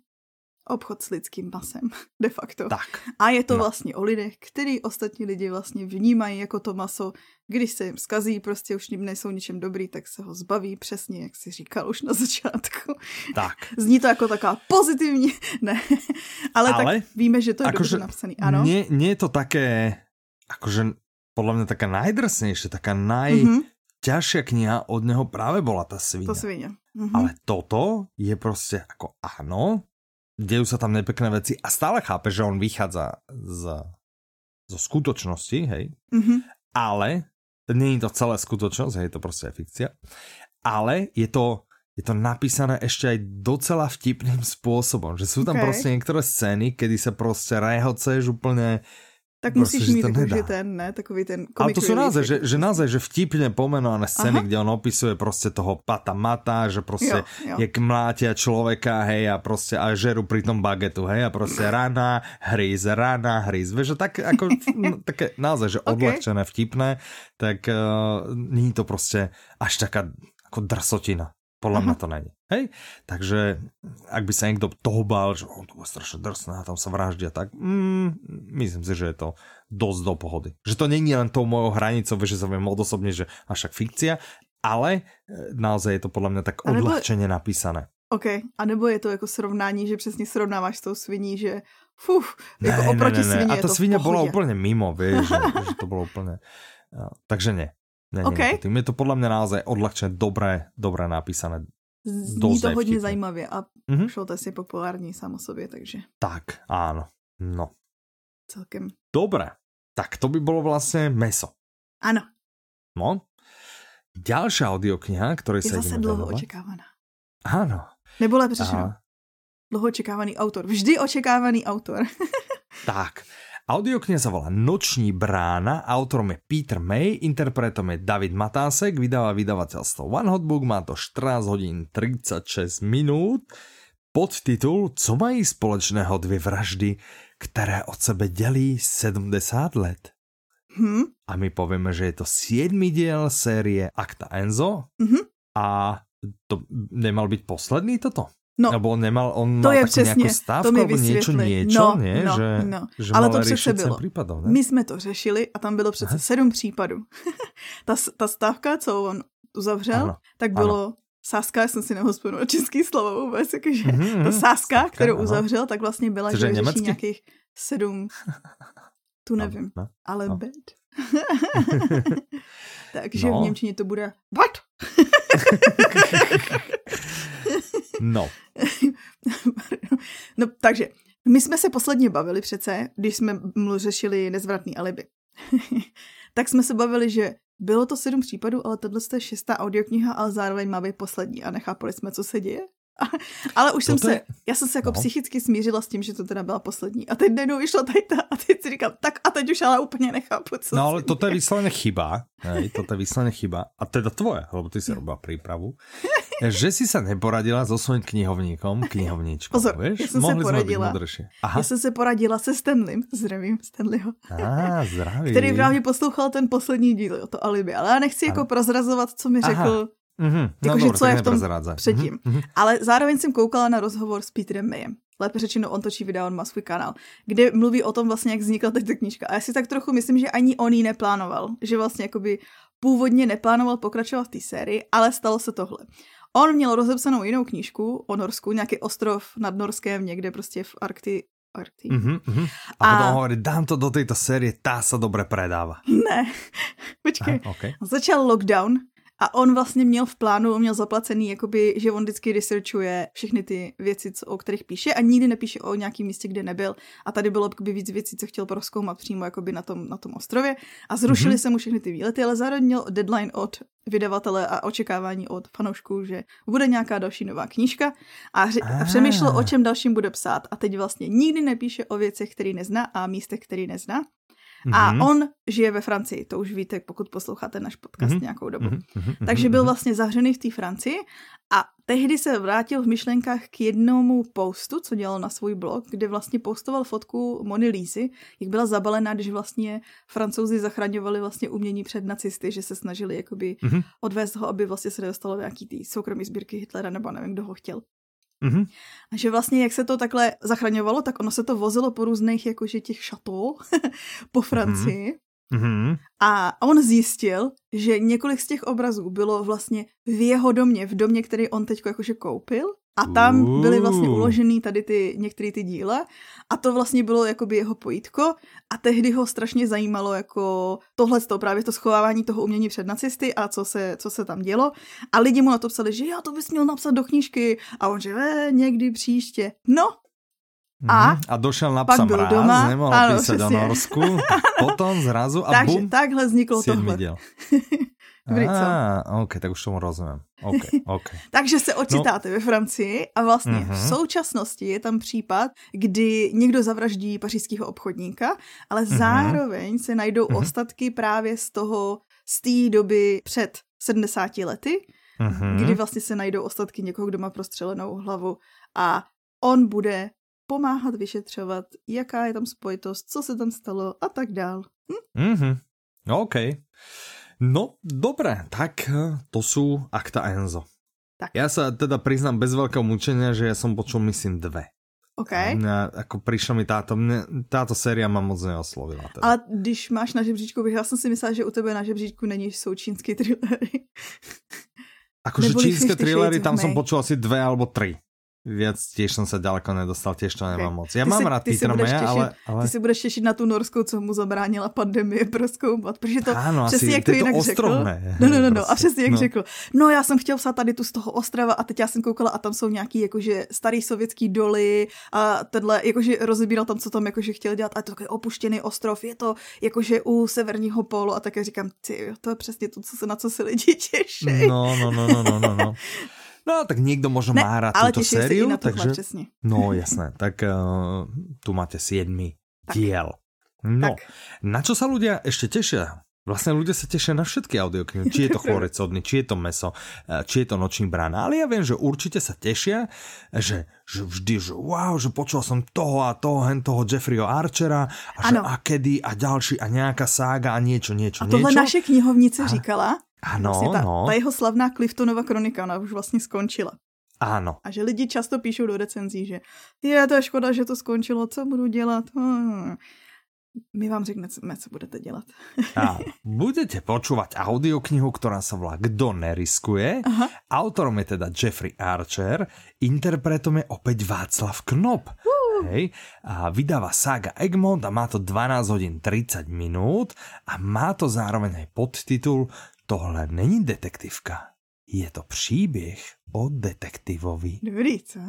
obchod s lidským masem, de facto. Tak. A je to no. vlastně o lidech, který ostatní lidi vlastně vnímají jako to maso, když se jim skazí, prostě už ním nejsou ničem dobrý, tak se ho zbaví, přesně jak si říkal už na začátku. Tak. Zní to jako taková pozitivní, ne, ale, ale tak víme, že to je dobře napsaný, ano. Nie, nie je to také, akože podľa mňa taká najdrsnejšia, taká naj... Mm-hmm ťažšia kniha od neho práve bola tá svinia. To svinia. Mm-hmm. Ale toto je prostě ako áno, dejú sa tam nepekné veci a stále chápe, že on vychádza z, zo skutočnosti, hej, mm-hmm. ale nie je to celé skutočnosť, hej, je to prostě fikcia, ale je to, je to napísané ešte aj docela vtipným spôsobom, že sú tam okay. proste niektoré scény, kedy sa proste rehoceš úplne tak musíš mít takový ten, ne, takový ten Ale to sú naozaj, že, že naozaj, že vtipne pomenované scény, Aha. kde on opisuje proste toho pata mata, že proste jo, jo. jak mlátia človeka, hej, a proste a žeru pri tom bagetu, hej, a proste rana, hryz, rana, hryz. Vieš, že tak ako, no, také naozaj, že odľahčené, vtipné, tak uh, není to proste až taká ako drsotina. Podľa mňa to není. Hej? Takže ak by sa niekto toho bál, že on to bude strašne drsné a tam sa vraždia, tak mm, myslím si, že je to dosť do pohody. Že to není len tou mojou hranicou, že sa viem odosobne, že až však fikcia, ale e, naozaj je to podľa mňa tak odľahčene napísané. OK, a nebo je to jako srovnání, že přesně srovnáváš s tou sviní, že fuf, jako ne, oproti ne, ne, ne. A ta svině byla úplně mimo, víš, že, že to bylo úplně... Takže ne. Ne, okay. tým je to podľa mňa naozaj odľahčené, dobré, dobré napísané. Zní to hodně zajímavě a mm-hmm. šlo to asi populární samo sobě, takže. Tak, áno. No. Celkem. Dobre, tak to by bolo vlastne meso. Áno. No. Ďalšia audiokniha, ktorej je sa zase dlouho venovať. očekávaná. Áno. Nebo lepšie řečeno, dlouho očekávaný autor. Vždy očekávaný autor. tak. Audiokniha sa volá Noční brána, autorom je Peter May, interpretom je David Matásek, vydáva vydavateľstvo One Hot Book, má to 14 hodín 36 minút. Podtitul Co mají společného dvě vraždy, které od sebe dělí 70 let? Hmm? A my povieme, že je to 7 diel série Akta Enzo hmm? a to nemal byť posledný toto? No, Nebo on nemal, on to mal je přesně, stávku, to mi niečo, niečo, no, nie? No, že, no. že Ale to přece bylo. Prípadov, ne? My jsme to řešili a tam bylo přece Aha. sedm případů. ta, ta stávka, co on uzavřel, ano. tak bylo ano. sáska, já jsem si vzpomenout český slovo vůbec, jakože mm-hmm, ta sáska, Stávka, kterou ano. uzavřel, tak vlastně byla, že řeší nějakých sedm, tu nevím, no, no, ale no. bed. Takže no. v Němčině to bude what? No. no, takže my jsme se posledně bavili přece, když jsme řešili nezvratný alibi. tak jsme se bavili, že bylo to sedm případů, ale tohle je šestá audiokniha, ale zároveň má být poslední a nechápali jsme, co se děje. Ale už Toto jsem se, je... já jsem se jako no. psychicky smířila s tím, že to teda byla poslední. A teď najednou vyšlo tady ta a teď si říkám, tak a teď už ale úplně nechápu, co No ale toto je vysloveně chyba, hej, toto je vysloveně chyba. A teda tvoje, lebo ty si robila prípravu. Že si sa neporadila so svojím knihovníkom, knihovníčkou, Pozor, vieš? Ja som Mohli sa poradila. Aha. Ja som sa poradila se Stanleym, zdravím Stanleyho. Á, zdravím. Který právě poslouchal ten poslední díl, to alibi, ale já nechci jako prozrazovat, co mi řekl Mm-hmm. No jako, dobře, co je v tom předtím. Mm-hmm. Ale zároveň jsem koukala na rozhovor s Peterem Mayem. Lépe řečeno, on točí videa, on má svůj kanál, kde mluví o tom vlastně, jak vznikla ta knížka. A já si tak trochu myslím, že ani on ji neplánoval. Že vlastně jakoby původně neplánoval pokračovat v té sérii, ale stalo se tohle. On měl rozepsanou jinou knížku o Norsku, nějaký ostrov nad Norskem, někde prostě v Arkti, Arkti. Mm-hmm, mm-hmm. A, a potom hovorí, dám to do této série, tá sa dobre predáva. Ne, počkej. Aha, okay. Začal lockdown a on vlastně měl v plánu, měl zaplacený, jakoby, že on vždycky researchuje všechny ty věci, co, o kterých píše a nikdy nepíše o nějakém místě, kde nebyl. A tady bylo jakoby, víc věcí, co chtěl proskoumat přímo jakoby, na, tom, na tom ostrově. A zrušili mm-hmm. se mu všechny ty výlety, ale zároveň měl deadline od vydavatele a očekávání od fanoušků, že bude nějaká další nová knížka a, ři- a přemýšlel, o čem dalším bude psát. A teď vlastně nikdy nepíše o věcech, které nezná a místech, které nezná. Mm-hmm. A mhm. on žije ve Francii, to už víte, pokud posloucháte náš podcast mm-hmm. nějakou dobu. Mm-hmm. Takže byl vlastně zavřený v té Francii a tehdy se vrátil v myšlenkách k jednomu postu, co dělal na svůj blog, kde vlastně postoval fotku Mony Lízy, jak byla zabalená, když vlastně francouzi zachraňovali vlastně umění před nacisty, že se snažili jakoby mm-hmm. odvést ho, aby vlastně se dostalo do nějaký ty soukromý sbírky Hitlera, nebo nevím, kdo ho chtěl. Mm-hmm. A že vlastně, jak se to takhle zachraňovalo, tak ono se to vozilo po různých jakože těch šatů po Francii. Mm-hmm. A on zjistil, že několik z těch obrazů bylo vlastně v jeho domě, v domě, který on teď jakože koupil. A tam byly vlastně uložený tady ty některé ty díla. A to vlastně bylo jakoby jeho pojítko. A tehdy ho strašně zajímalo jako tohle to právě to schovávání toho umění před nacisty a co se, co se tam dělo. A lidi mu na to psali, že já to bys měl napsat do knížky. A on že eh, někdy příště. No, a, mm, a došel na psa mráz, doma, nemohl ano, písať o Norsku, potom zrazu a Takže bum, takhle vzniklo tohle. Dobrý, co? ok, tak už tomu rozumím. Okay, okay. Takže se ocitáte no. ve Francii a vlastně uh-huh. v mhm. současnosti je tam případ, kdy někdo zavraždí pařížského obchodníka, ale uh-huh. zároveň se najdou uh-huh. ostatky právě z toho, z té doby před 70 lety, uh-huh. kdy vlastně se najdou ostatky někoho, kdo má prostřelenou hlavu a on bude pomáhat vyšetřovat, jaká je tam spojitost, co se tam stalo a tak dál. Hm? Mm-hmm. OK. No, dobré, tak eh, to sú akta Enzo. Tak. Ja sa teda priznám bez veľkého mučenia, že ja som počul myslím dve. OK. Mňa, ako prišla mi táto, mne, táto séria ma moc neoslovila. Teda. Ale když máš na žebříčku, já jsem si myslela, že u tebe na žebříčku není, jsou čínské thrillery. Akože čínske thrillery, tam som počul asi dve alebo tri viac tiež som sa ďaleko nedostal, tiež to nemám okay. moc. Ja ty mám si, rád Petra Meja, ale, ale... Ty si budeš těšit na tu norskou, co mu zabránila pandemie proskoumat, protože to Áno, přesně asi, jak to, to jinak ostrovné. řekl. No, no, no, no, a přesně jak no. řekl. No já jsem chtěl psát tady tu z toho ostrova a teď já jsem koukala a tam jsou nějaký jakože starý sovětský doly a tenhle, jakože rozebíral tam, co tam jakože chtěl dělat a to takový opuštěný ostrov, je to jakože u severního pólu a tak já říkám, ty, to je přesně to, co se, na co se lidi těší. No, no, no, no, no, no. no. No, tak niekto možno ne, má rád ale túto sériu. takže... přesně. No, jasné. Tak uh, tu máte 7 diel. No, tak. na čo sa ľudia ešte tešia? Vlastne ľudia sa tešia na všetky audioknihy, či je to Chorec odny, či je to Meso, eh, či je to Nočný brána. Ale ja viem, že určite sa tešia, že, že vždy, že wow, že počul som toho a toho, hen toho Jeffreyho Archera a, že, a kedy a ďalší a nejaká sága a niečo, niečo, a tohle niečo. naše knihovnice a... říkala, ano, vlastně ta, no. ta jeho slavná Cliftonova kronika, ona už vlastně skončila. Ano. A že lidi často píšou do recenzí, že je to škoda, že to skončilo, co budu dělat? Hmm. My vám řekneme, co budete dělat. A budete počúvať audioknihu, ktorá sa volá Kdo neriskuje. Aha. Autorom je teda Jeffrey Archer, interpretom je opäť Václav Knop. Uh. Hej. A vydáva saga Egmont a má to 12 hodín 30 minút a má to zároveň aj podtitul Tohle není detektivka, je to příběh o detektivovi. Dobrý, co?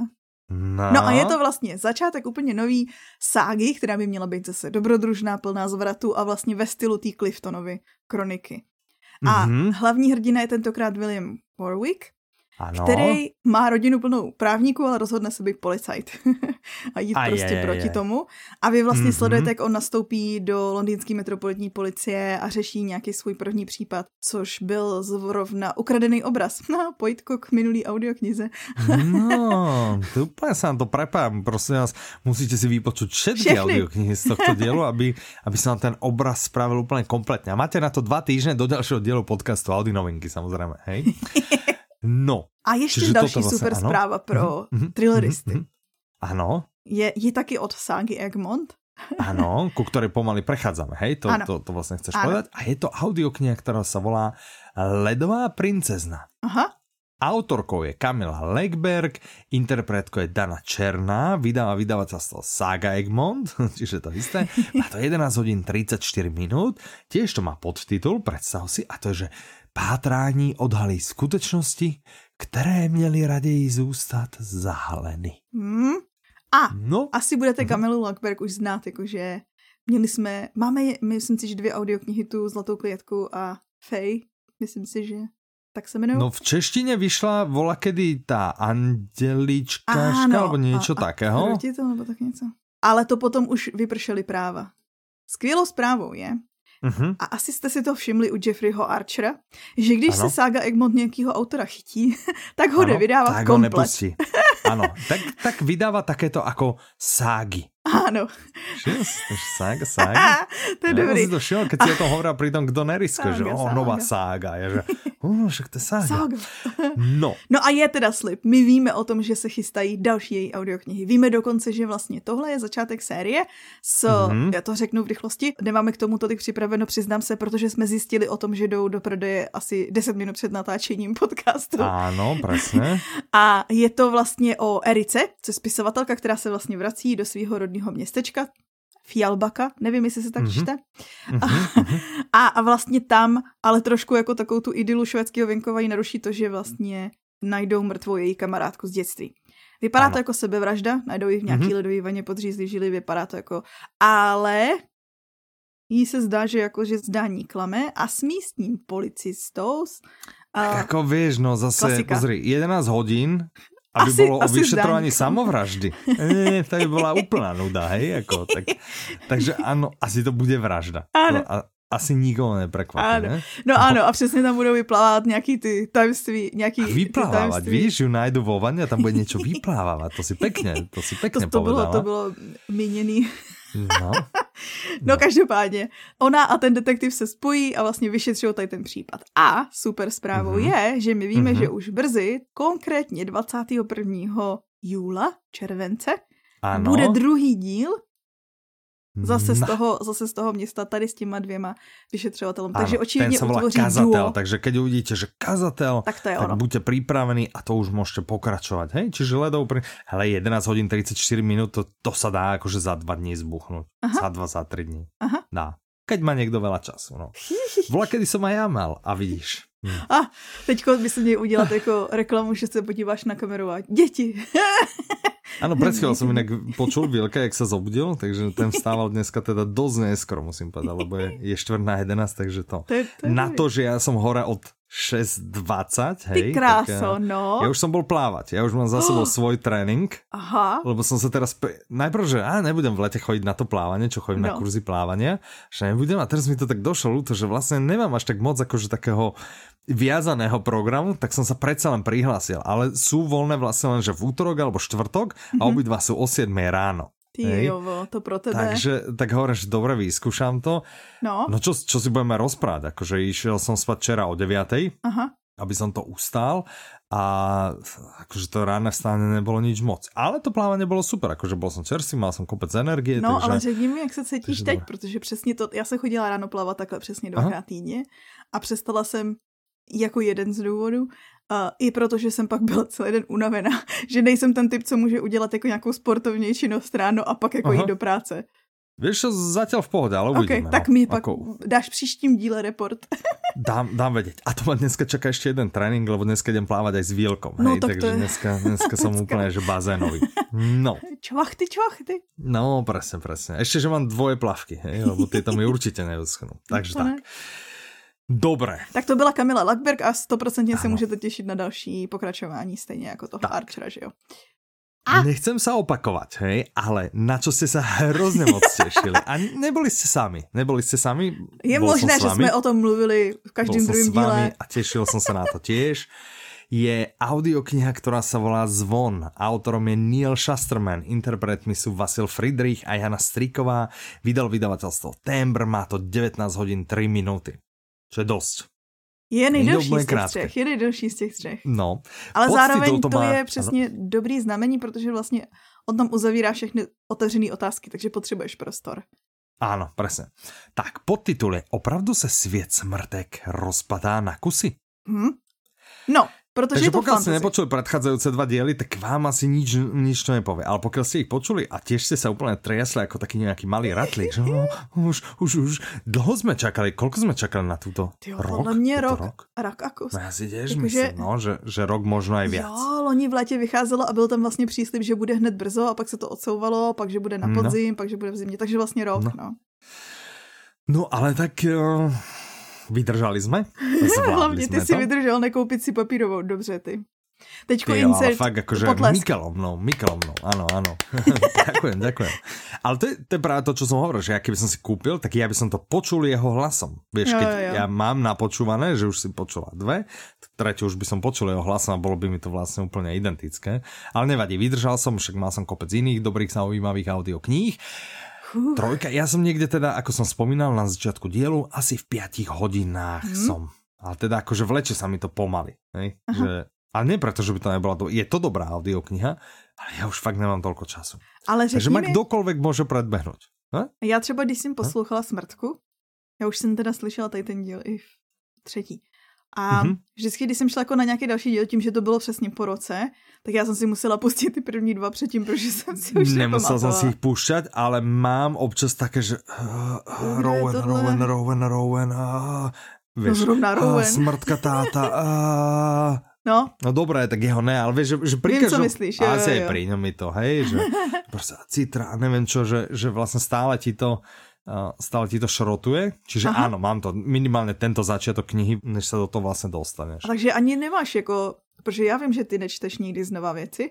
No. no a je to vlastně začátek úplně nový ságy, která by měla být zase dobrodružná, plná zvratu a vlastně ve stylu té Cliftonovy kroniky. A mm-hmm. hlavní hrdina je tentokrát William Warwick, ano. který má rodinu plnou právníků, ale rozhodne se být policajt a jít a prostě je, proti je. tomu. A vy vlastně mm-hmm. sledujete, jak on nastoupí do londýnské metropolitní policie a řeší nějaký svůj první případ, což byl zrovna ukradený obraz. No, pojďko k minulý audioknize. no, to úplně se to prepám. Prosím vás, musíte si vypočuť všetky Všechny. audioknihy z tohto dielu, aby, aby se ten obraz spravil úplně kompletně. A máte na to dva týždne do dalšího dielu podcastu Audi novinky, samozřejmě, hej? No. A ještě další vlastně, super ano? zpráva pro mm-hmm, thrilleristy. Mm-hmm, ano. Je, je taky od ságy Egmont. Ano, ku ktorej pomaly prechádzame, hej? To, to, to vlastne chceš ano. povedať. A je to audiokniha, ktorá sa volá Ledová princezna. Aha. Autorkou je Kamila Legberg, interpretkou je Dana Černá, vydáva vydavateľstvo Saga Egmont, čiže to isté. Má to 11 hodín 34 minút, tiež to má podtitul, predstav si, a to je, že pátrání odhalí skutečnosti, které měly raději zůstat zahaleny. Hmm. A no. asi budete Kamilu Lackberg už znát, jakože měli jsme, máme, myslím si, že dvě audioknihy tu Zlatou klietku a Fej, myslím si, že tak se jmenují. No v češtině vyšla vola kedy ta Angelička, alebo něco takého. A to, nebo tak něco. Ale to potom už vypršely práva. Skvělou zprávou je, Uh-huh. A asi jste si to všimli u Jeffreyho Archera, že když ano. se sága Egmont nějakého autora chytí, tak ho ano, jde vydávat tak komplet. Ho nepustí. Ano, tak, tak vydává takéto jako ságy. Áno. Sága, sága. to je dobrý. si to všimol, keď si o tom hovoril pri tom, kto neriskuje, že o, nová sága. Je, že, o, však to je sága. sága. No. No a je teda slib. My víme o tom, že se chystají další její audioknihy. Víme dokonce, že vlastně tohle je začátek série s, mm-hmm. já to řeknu v rychlosti, nemáme k tomu tolik připraveno, přiznám se, protože jsme zjistili o tom, že jdou do prodeje asi 10 minut před natáčením podcastu. Ano, přesně. a je to vlastně o Erice, co je spisovatelka, která se vlastně vrací do svého rodného městečka, Fialbaka, nevím, jestli se tak mm-hmm. čte. Mm-hmm. A, a vlastně tam, ale trošku jako takovou tu idylu švédského venkova naruší to, že vlastně najdou mrtvou její kamarádku z dětství. Vypadá ano. to jako sebevražda, najdou ji v nějaký mm-hmm. ledový vaně podřízli žili, vypadá to jako... Ale jí se zdá, že jakože zdání klame a s místním policistou... A... Tak jako víš, no zase, klasika. pozri, 11 hodin aby asi, bolo o vyšetrovaní samovraždy. Nie, to by bola úplná nuda, hej? Ako, tak, takže ano, asi to bude vražda. Ano. A, asi nikoho neprekvapí, ano. ne? No ano, a přesně tam budou vyplávat nějaký ty tajemství, nějaký a vyplávat, víš, ju najdu vo vaně a tam bude něco vyplávat, to si pekně, to si pekně to, to bylo, to bylo míněný. No. no každopádně, ona a ten detektiv se spojí a vlastně vyšetřují tady ten případ. A super zprávou mm-hmm. je, že my víme, mm-hmm. že už brzy, konkrétně 21. júla, července, ano. bude druhý díl Zase z, toho, zase z toho města tady s těma dvěma vyšetřovatelům. Takže očividně ten utvoří kazatel, duo. takže keď uvidíte, že kazatel, tak, to je tak ono. buďte připravení a to už můžete pokračovat. Hej? Čiže ledou, pri... hele, 11 hodin 34 minut, to, to sa dá akože za dva dní zbuchnout. Aha. Za dva, za tři dní. Aha. Dá. Keď má někdo veľa času. No. Vola, kedy som aj ja mal a vidíš. Hmm. A teďko by se měl udělat jako reklamu, že se podíváš na kameru a děti. Áno, pred chvíľou som inak počul Vilka, jak sa zobudil, takže ten vstával dneska teda dosť neskoro, musím povedať, lebo je, je štvrt na 11, takže to. to, je, to je... Na to, že ja som hore od 6.20, hej. Ty kráso, tak, no. Ja už som bol plávať, ja už mám za sebou oh. svoj tréning. Aha. Lebo som sa teraz, najprv, že á, nebudem v lete chodiť na to plávanie, čo chodím no. na kurzy plávania, že nebudem a teraz mi to tak došlo ľúto, že vlastne nemám až tak moc akože takého viazaného programu, tak som sa predsa len prihlásil. Ale sú voľné vlastne len, že v útorok alebo štvrtok a mhm. obidva sú o 7 ráno. Ty jovo, to pro tebe. Takže, tak hovorím, že dobre, vyskúšam to. No. No čo, čo si budeme rozprávať? Akože išiel som spať včera o 9. Aha. aby som to ustál a akože to ráne vstane nebolo nič moc. Ale to plávanie bolo super, akože bol som čerstvý, mal som kopec energie. No, takže, ale řekni mi, jak se cítíš teď, dobré. protože přesně to, já se chodila ráno plavat takhle přesně dvakrát týdně a přestala jsem jako jeden z důvodů. Uh, I protože jsem pak byla celý den unavená, že nejsem ten typ, co může udělat jako nějakou sportovní činnost ráno a pak jako Aha. jít do práce. Víš, zatím v pohodě, ale uvidíme. Okay, tak no. mi pak ako... dáš příštím díle report. dám, dám vědět. A to ma dneska čeká ještě jeden trénink, lebo dneska jdem plávat aj s Vílkom. No, hej, tak takže je... dneska, dneska jsem úplně že bazénový. No. Čvachty, čvachty. No, presne, presne. Ještě, že mám dvoje plavky, hej, lebo to mi určitě. Takže no, tak. Dobré. Tak to byla Kamila Lackberg a stoprocentně se můžete těšit na další pokračování, stejně jako toho tak. Archera, že jo? A... Nechcem sa opakovať, hej, ale na čo ste sa hrozně moc těšili. A neboli ste sami, neboli ste sami. Je možné, že jsme o tom mluvili v každém druhém díle. A těšil jsem se na to tiež. Je audiokniha, ktorá sa volá Zvon. Autorom je Neil Shusterman, interpretmi sú Vasil Friedrich a Jana Striková. Vydal vydavateľstvo Tembr, má to 19 hodin 3 minuty. Čo je dosť. Je nejdelší z těch třech, je nejdelší z těch třech. No. Ale zároveň to, to má... je přesně ano. dobrý znamení, protože vlastně on tam uzavírá všechny otevřené otázky, takže potřebuješ prostor. Áno, presne. Tak podtitul je Opravdu se svět smrtek rozpadá na kusy? Hmm. No, Protože Takže pokiaľ ste nepočuli predchádzajúce dva diely, tak vám asi nič, nič to nepovie. Ale pokiaľ ste ich počuli a tiež ste sa úplne triasli ako taký nejaký malý ratlík, že no, už, už, už dlho sme čakali. Koľko sme čakali na túto? Tyjo, rok? Podľa mňa rok. rok. Rak ako... No ja si tiež myslím, že... no, že, že rok možno aj viac. Jo, loni v létě vycházelo a byl tam vlastně příslip, že bude hned brzo a pak se to odsouvalo, pak že bude na no. podzim, no. pak že bude v zimě. Takže vlastně rok, no. no. No ale tak... Uh Vydržali jsme? Hlavně ty si to? vydržel nekoupit si papírovou, dobře ty. Teďko ty, insert, ale fakt akože Mikelovnou, Mikelovnou, áno, áno. ďakujem, ďakujem. Ale to je, to je práve to, čo som hovoril, že ja keby som si kúpil, tak ja by som to počul jeho hlasom. Vieš, keď jo, jo. ja mám napočúvané, že už si počula dve, tretie už by som počul jeho hlasom a bolo by mi to vlastne úplne identické. Ale nevadí, vydržal som, však mal som kopec iných dobrých zaujímavých audiokníh. Trojka, ja som niekde teda, ako som spomínal na začiatku dielu, asi v 5 hodinách mm. som. Ale teda akože vleče sa mi to pomaly. Hej? Že, ale nie preto, že by to nebola... Do... Je to dobrá audiokniha, ale ja už fakt nemám toľko času. Ale Takže ma mi... kdokoliv môže predbehnúť. Ha? Já třeba, když jsem poslouchala Smrtku, já už jsem teda slyšela tady ten díl i v třetí, a mm-hmm. vždycky, když jsem šla jako na nějaký další díl, tím, že to bylo přesně po roce, tak já jsem si musela pustit ty první dva předtím, protože jsem si už Nemusel jsem si jich pušťat, ale mám občas také, že uh, Rowan, Rowan, Rowan, Rowan, uh, vieš, no, Rowan. Uh, smrtka táta, uh, No. No dobré, tak jeho ne, ale vieš, že, že pri Viem, každom... myslíš, jo, Asi jo, aj pri ňom mi to, hej, že proste citra a neviem čo, že, že vlastne stále ti to stále ti to šrotuje. Čiže Aha. áno, mám to minimálně tento začiatok knihy, než se do toho vlastně dostaneš. Takže ani nemáš jako, protože já vím, že ty nečteš nikdy znova věci,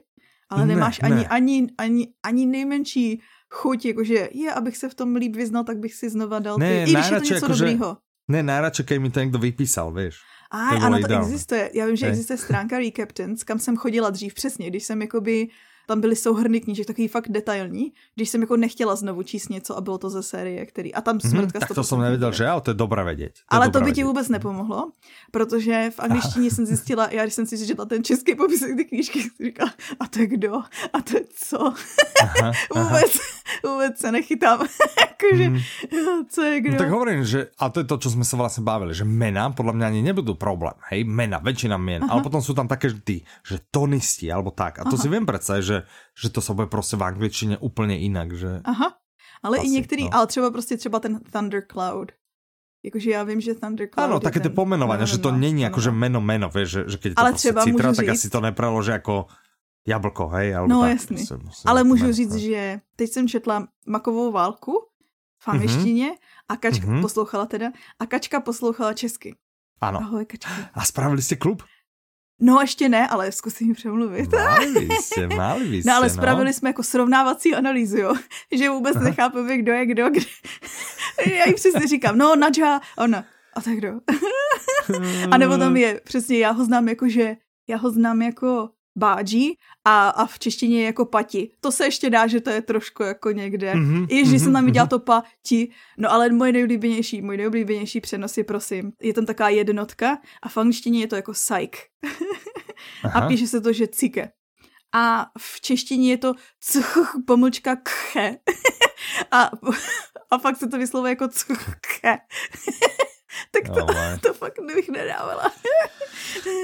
ale nemáš ne, ani, ne. ani, ani, ani nejmenší chuť, jakože je, abych se v tom líp vyznal, tak bych si znova dal ne, ty, i když je to něco jako, dobrýho. Ne, najradšej, keď mi to někdo vypísal, víš. A, ano, to existuje. Já vím, že existuje stránka Recaptains, kam jsem chodila dřív přesně, když jsem jakoby tam byly souhrny knížek, takový fakt detailní, když jsem jako nechtěla znovu číst něco a bylo to ze série, který... A tam mhm, smrtka mm, Tak to jsem nevěděl, že ale to je dobré vědět. To ale to by ti vůbec nepomohlo, protože v angličtině jsem zjistila, já když jsem si četla ten český popis ty knížky, jsem říkala, a to je kdo? A to je co? Aha, vůbec, aha. Vůbec se nechytám. Jakože, mm. co je kdo? No, tak hovorím, že, a to je to, co jsme se vlastně bavili, že mena podle mě ani nebudou problém, hej, mena, většina aha. ale potom jsou tam také ty, že tonisti, alebo tak. A to aha. si vím představit, že že to se bude prostě v angličtině úplně jinak, že... Aha, ale Asi, i některý, no. ale třeba prostě třeba ten Thundercloud. Jakože já vím, že Thundercloud Ano, také to pomenování, že to není jakože meno meno, víš, že, že keď je to ale prostě třeba citra, tak říct... asi to nepreloží jako jablko, hej? Alebo no tak, jasný. Prostě, ale můžu jmenovat. říct, že teď jsem četla Makovou válku v mhm. angličtině mm-hmm. a Kačka mm-hmm. poslouchala teda a Kačka poslouchala česky. Ano. Ahoj, Kačka. A spravili jste klub? No ještě ne, ale zkusím přemluvit. Máli jste, máli byste, No ale no. spravili no. jsme jako srovnávací analýzu, jo. že vůbec nechápeme, kdo je kdo. kdo. Já jim přesně říkám, no Nadja, ona, a tak kdo? a nebo tam je, přesně, já ho znám jako, že já ho znám jako bádží a, a v češtině je jako pati. To se ještě dá, že to je trošku jako někde. Mm-hmm, I když mm-hmm, jsem tam viděla mm-hmm. to pati. No ale moje nejoblíbenější, můj nejoblíbenější přenos je prosím, je tam taková jednotka a v angličtině je to jako psych. a píše se to, že cike. A v češtině je to cuch, pomlčka kche. a, a fakt se to vyslovuje jako cuche. tak to, no, to fakt bych nedávala.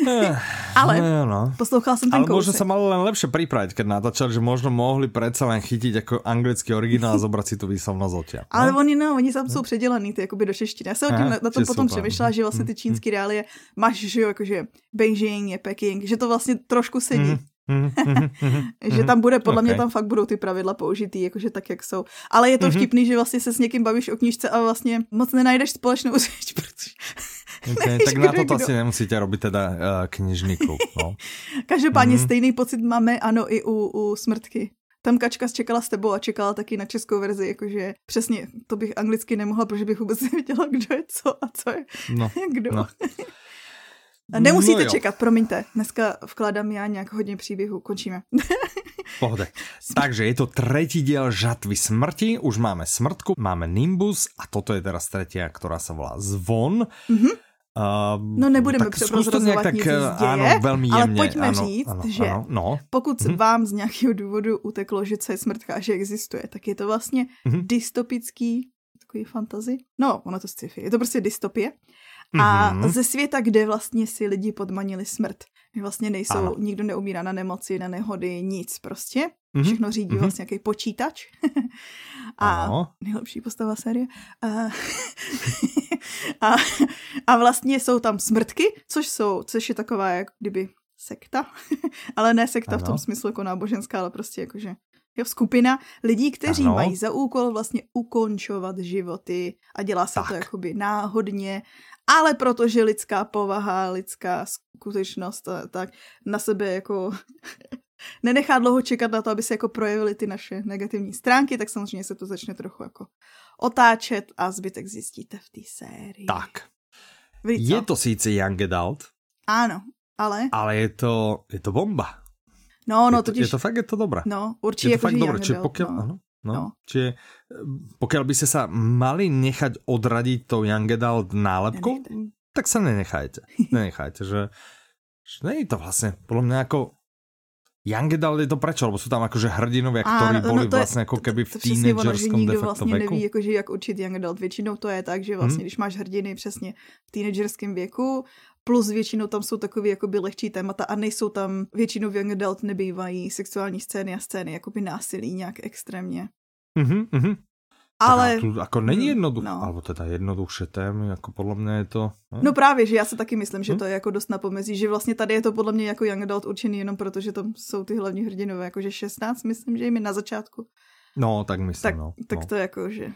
Eh, ale no, no. poslouchala jsem ten Ale možno sa malo len lepšie pripraviť, keď natáčali, že možno mohli predsa len chytiť jako anglický originál a zobrať si tu výslovnosť odtiaľ. No? Ale oni no, oni tam jsou předělaný ty jakoby do češtiny. Já jsem Aha, na, na tom potom přemýšlela, že vlastně ty mm, čínský mm. reálie máš, že jo, jakože Beijing je Peking, že to vlastně trošku sedí. Mm. Mhm, mhm, mhm, že tam bude, podle okay. mě tam fakt budou ty pravidla použitý, jakože tak, jak jsou. Ale je to vtipný, že vlastně se s někým bavíš o knížce a vlastně moc nenajdeš společnou řeč, protože okay, tak na to asi nemusíte robit teda uh, knižný klub. No. Každopádně mm-hmm. stejný pocit máme, ano, i u, u Smrtky. Tam Kačka čekala s tebou a čekala taky na českou verzi, jakože přesně, to bych anglicky nemohla, protože bych vůbec nevěděla, kdo je co a co je no, kdo. No. Nemusíte no čekat, promiňte. Dneska vkládám já nějak hodně příběhů. Končíme. Pohode. Takže je to třetí díl Žatvy smrti. Už máme smrtku, máme Nimbus a toto je teraz třetí, která se volá Zvon. Mm-hmm. Uh, no nebudeme přeprozrazovat tak, nic děje, ano, velmi jemně, ale pojďme ano, říct, ano, že ano, no. pokud mm-hmm. vám z nějakého důvodu uteklo, že co je smrtka že existuje, tak je to vlastně mm-hmm. dystopický takový fantazy. No, ono to sci-fi. Je to prostě dystopie. A mm-hmm. ze světa, kde vlastně si lidi podmanili smrt. Vlastně nejsou, ano. nikdo neumírá na nemoci, na nehody, nic prostě. Mm-hmm. Všechno řídí mm-hmm. vlastně nějaký počítač. a ano. nejlepší postava série. A, a, a vlastně jsou tam smrtky, což jsou, což je taková jak kdyby sekta, ale ne sekta ano. v tom smyslu jako náboženská, ale prostě jakože Jo, skupina lidí, kteří ano. mají za úkol vlastně ukončovat životy a dělá se tak. to jakoby náhodně ale protože lidská povaha, lidská skutečnost, tak na sebe jako nenechá dlouho čekat na to, aby se jako projevily ty naše negativní stránky, tak samozřejmě se to začne trochu jako otáčet a zbytek zjistíte v té sérii. Tak. Je to sice young adult. Ano, ale... Ale je to, je to bomba. No, no, je to, totiž... Je to fakt, je to dobré. No, určitě je to fakt dobré. Čiže pokud, no. ano, No, no. Čiže eh, pokiaľ by ste sa mali nechať odradiť tou Young Adult nálepkou, Nenejte. tak sa nenechajte. Nenechajte, že, že je to vlastne, podľa mňa ako Young Adult je to prečo? Lebo sú tam akože hrdinovia, ktorí no, boli no vlastně jako keby v teenagerskom de facto vlastně věku. neví, jakože jak učit Young Adult. Většinou to je tak, že vlastně, hmm. když máš hrdiny přesně v teenagerském věku, plus většinou tam jsou takové jakoby lehčí témata a nejsou tam, většinou v Young Adult nebývají sexuální scény a scény jakoby násilí nějak extrémně. Mhm, mhm. Ale... tu jako není jednoduché, no. alebo teda jednoduše témy, jako podle mě je to... Ne? No právě, že já si taky myslím, že hm? to je jako dost napomezí, že vlastně tady je to podle mě jako Young Adult určený jenom proto, že tam jsou ty hlavní hrdinové, jakože 16, myslím, že jim je na začátku. No, tak myslím, tak, no. Tak no. to jako, že...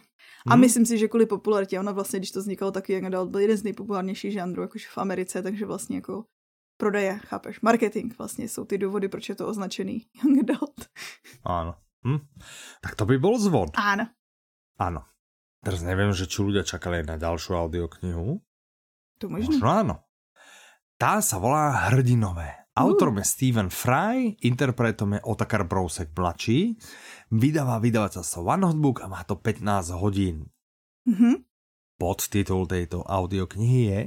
A hmm. myslím si, že kvůli popularitě, ona vlastně, když to vznikalo, taky Young Adult byl jeden z nejpopulárnějších žánrů, jakože v Americe, takže vlastně jako prodeje, chápeš, marketing vlastně jsou ty důvody, proč je to označený Young Adult. Áno. Hm? Tak to by bol zvon. Áno. Áno. Teraz neviem, že či ľudia čakali na ďalšiu audioknihu. To možno. Možno áno. Tá sa volá Hrdinové. Autorom je Steven Fry, interpretom je Otakar Brousek mladší, vydává vydavateľstvo One Notebook a má to 15 hodín. Mm-hmm. Podtitul tejto audioknihy je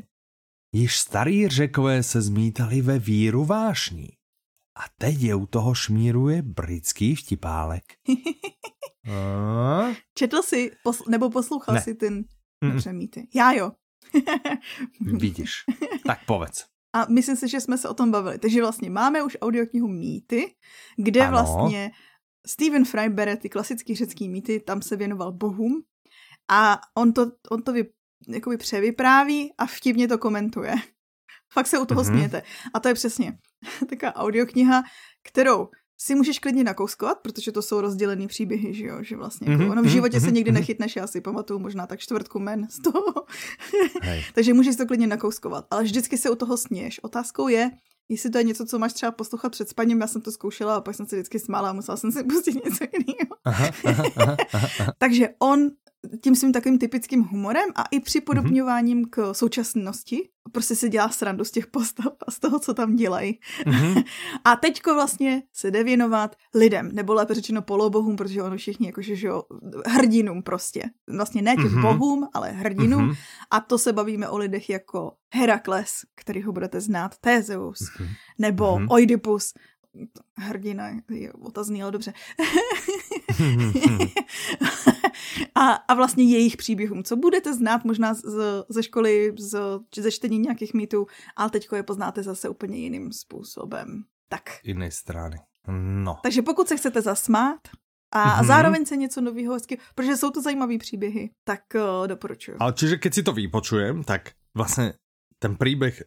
Již starí řekové se zmítali ve víru vášní. A teď je u toho šmíruje britský vtipálek. A? Četl jsi, posl- nebo poslouchal ne. si ten přemíty? Já jo. Vidíš. Tak povedz. A myslím si, že jsme se o tom bavili. Takže vlastně máme už audioknihu Mýty, kde ano. vlastně Stephen Fry bere ty klasické řecké mýty, tam se věnoval bohům a on to, on to vy, jakoby převypráví a vtipně to komentuje. Fakt se u toho mm-hmm. smějete. A to je přesně taková audiokniha, kterou si můžeš klidně nakouskovat, protože to jsou rozdělený příběhy, že jo, že vlastně jako, mm-hmm, ono v životě mm-hmm, se nikdy mm-hmm. nechytneš, já si pamatuju možná tak čtvrtku men z toho. Takže můžeš to klidně nakouskovat, ale vždycky se u toho směješ. Otázkou je, jestli to je něco, co máš třeba poslouchat před spaním, já jsem to zkoušela a pak jsem se vždycky smála a musela jsem si pustit něco jiného. Takže on tím svým takovým typickým humorem a i připodobňováním mm-hmm. k současnosti. Prostě se dělá srandu z těch postav a z toho, co tam dělají. Mm-hmm. a teďko vlastně se jde věnovat lidem, nebo lépe řečeno polobohům, protože ono všichni jakože, že jo, hrdinům prostě. Vlastně ne těch mm-hmm. bohům, ale hrdinům. Mm-hmm. A to se bavíme o lidech jako Herakles, který ho budete znát, Theseus, mm-hmm. nebo mm-hmm. Oidipus, hrdina je otazný, ale dobře. a, a vlastně jejich příběhům, co budete znát možná z, ze školy, z, ze čtení nějakých mýtů, ale teďko je poznáte zase úplně jiným způsobem. Tak. Jiné strany. No. Takže pokud se chcete zasmát a, mm-hmm. zároveň se něco nového hezky, protože jsou to zajímavé příběhy, tak uh, doporučuji. Ale čiže keď si to vypočujem, tak vlastně ten příběh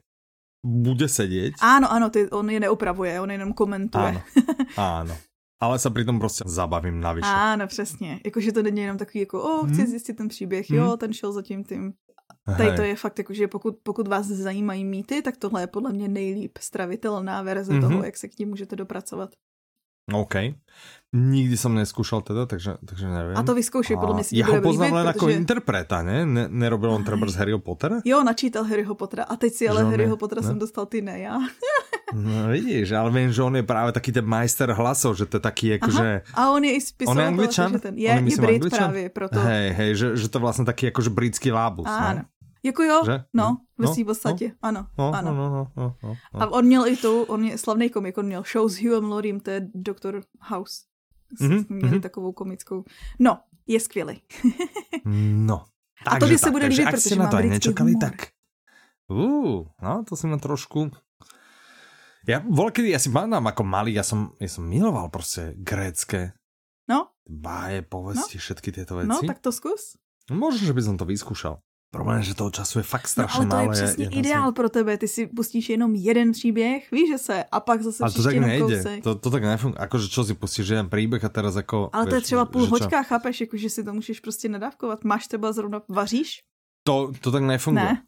bude sedět. Ano, ano, ty, on je neupravuje, on jenom komentuje. Ano, ano. Ale se přitom prostě zabavím navyše. Ano, přesně. Jakože to není jenom takový jako, o, chci hmm. zjistit ten příběh, hmm. jo, ten šel za tím tím. Tady to je fakt jako, že pokud, pokud vás zajímají mýty, tak tohle je podle mě nejlíp stravitelná verze mm-hmm. toho, jak se k ní můžete dopracovat. OK. Nikdy jsem neskúšal teda, takže, takže nevím. A to vyzkoušej, podle mě si Já ho poznám len jako interpreta, ne? ne? Nerobil on třeba z Harryho Pottera? Jo, načítal Harryho Pottera a teď si ale že Harryho Pottera ne? jsem dostal ty ne, já. no vidíš, ale vím, že on je právě taky ten majster hlasov, že to je taký jako, Aha. že... A on je i spisovatel. On je angličan? Že ten, je, on je, je Brit angličan? právě, proto. Hej, hej, že, že to vlastně taky jakože britský lábus, Ano. Ne? Jako jo, že? no, ve no, podstatě, no, ano, no, ano. No, no, no, no, no. A on měl i tu, on je slavný komik, on měl show s Hugham Loriem, to je Dr. House. Mm-hmm, měli mm-hmm. takovou komickou. No, je skvělý. no. A to by se bude líbit, protože na to aj nečakali, humor. tak uh, no, to si ma trošku... Ja voľkedy, ja si pamätám ako malý, ja som, ja som miloval prostě grécké. No. Báje, povesti, no. všetky tieto veci. No, tak to zkus. Možno, že by som to vyskúšal. Problém je, že toho času je fakt strašně no, ale to je přesně je, ideál pro tebe. Ty si pustíš jenom jeden příběh, víš, že se, a pak zase Ale to tak nejde. To, to tak nefunguje. Akože čo si pustíš jeden příběh a teraz jako... Ale to je třeba půl hoďka, chápeš, jako, že si to můžeš prostě nadávkovat. Máš třeba zrovna, vaříš? To, to tak nefunguje. Ne?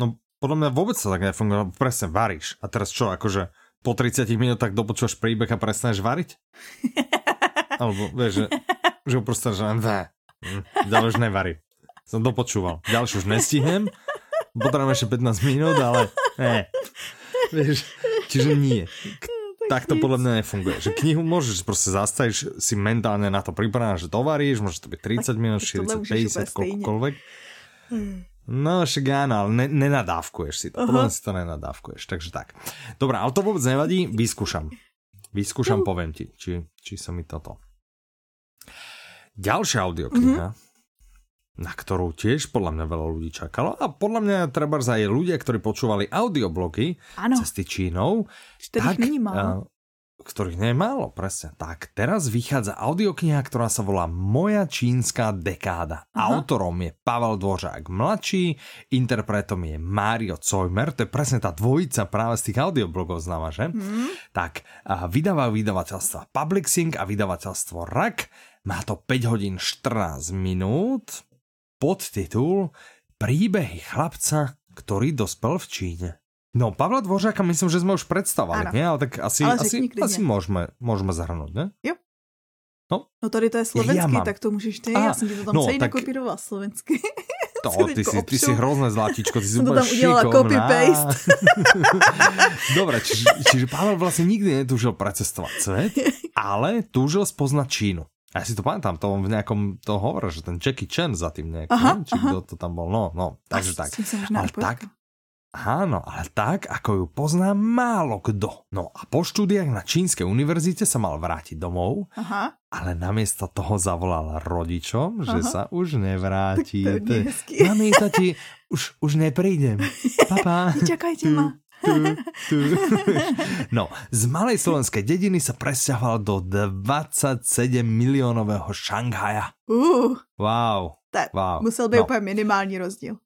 No, podle mě vůbec to tak nefunguje. Presne, varíš. A teraz čo, akože po 30 minutách dopočúvaš príbeh a prestaneš variť? Alebo, vieš, že, že prostě, že ne, hm, ďalej už nevarí som dopočúval. Ďalšiu už nestihnem, potrebujem ešte 15 minút, ale ne. Vieš, čiže nie. Tak to podľa mňa nefunguje. Že knihu môžeš prostě zastaviť, si mentálne na to pripravená, že to varíš, môže to byť 30 minút, 40, 50, koľkoľvek. No však áno, ale ne, nenadávkuješ si to. Podľa si to nenadávkuješ, takže tak. Dobrá, ale to vôbec nevadí, vyskúšam. Vyskúšam, poviem ti, či, či sa mi toto. Ďalšia audiokniha, mm-hmm na ktorú tiež podľa mňa veľa ľudí čakalo. A podľa mňa treba aj ľudia, ktorí počúvali audioblogy ano. cesty Čínou. Tak, není málo. ktorých nie je málo, presne. Tak, teraz vychádza audiokniha, ktorá sa volá Moja čínska dekáda. Aha. Autorom je Pavel Dvořák mladší, interpretom je Mario Cojmer, to je presne tá dvojica práve z tých audioblogov známa, že? Hmm. Tak, vydávajú vydavateľstva Publixing a vydavateľstvo RAK. Má to 5 hodín 14 minút. Podtitul Príbehy chlapca, ktorý dospel v Číne. No, Pavla Dvořáka myslím, že jsme už představili, ne? Ale tak asi, Ale asi, asi můžeme, můžeme zahrnout, ne? Jo. No. no tady to je slovenský, ja tak to můžeš ty, já jsem ti to tam no, celý tak... nakopíroval slovensky. To, ty si, ty si hrozné zlatíčko, ty si to tam udělala copy-paste. Dobre, čiže, čiže Pavel vlastně nikdy netúžil precestovať svet, ale túžil spoznať Čínu. A ja si to pamätám, to on v nejakom to hovoril, že ten Jackie Chan za tým nejak, aha, či aha. kto to tam bol, no, no, takže tak. Ale tak, Áno, ale tak, ako ju pozná málo kdo. No a po štúdiách na Čínskej univerzite sa mal vrátiť domov, Aha. ale namiesto toho zavolal rodičom, Aha. že sa už nevráti. Mami, tati, už, už neprídem. Papa. Čakajte ma. Tu, tu. No, z malej slovenskej dediny sa presťahoval do 27 miliónového Šanghaja. Uh. Wow. Tak, wow. musel být no. úplně minimální rozdíl.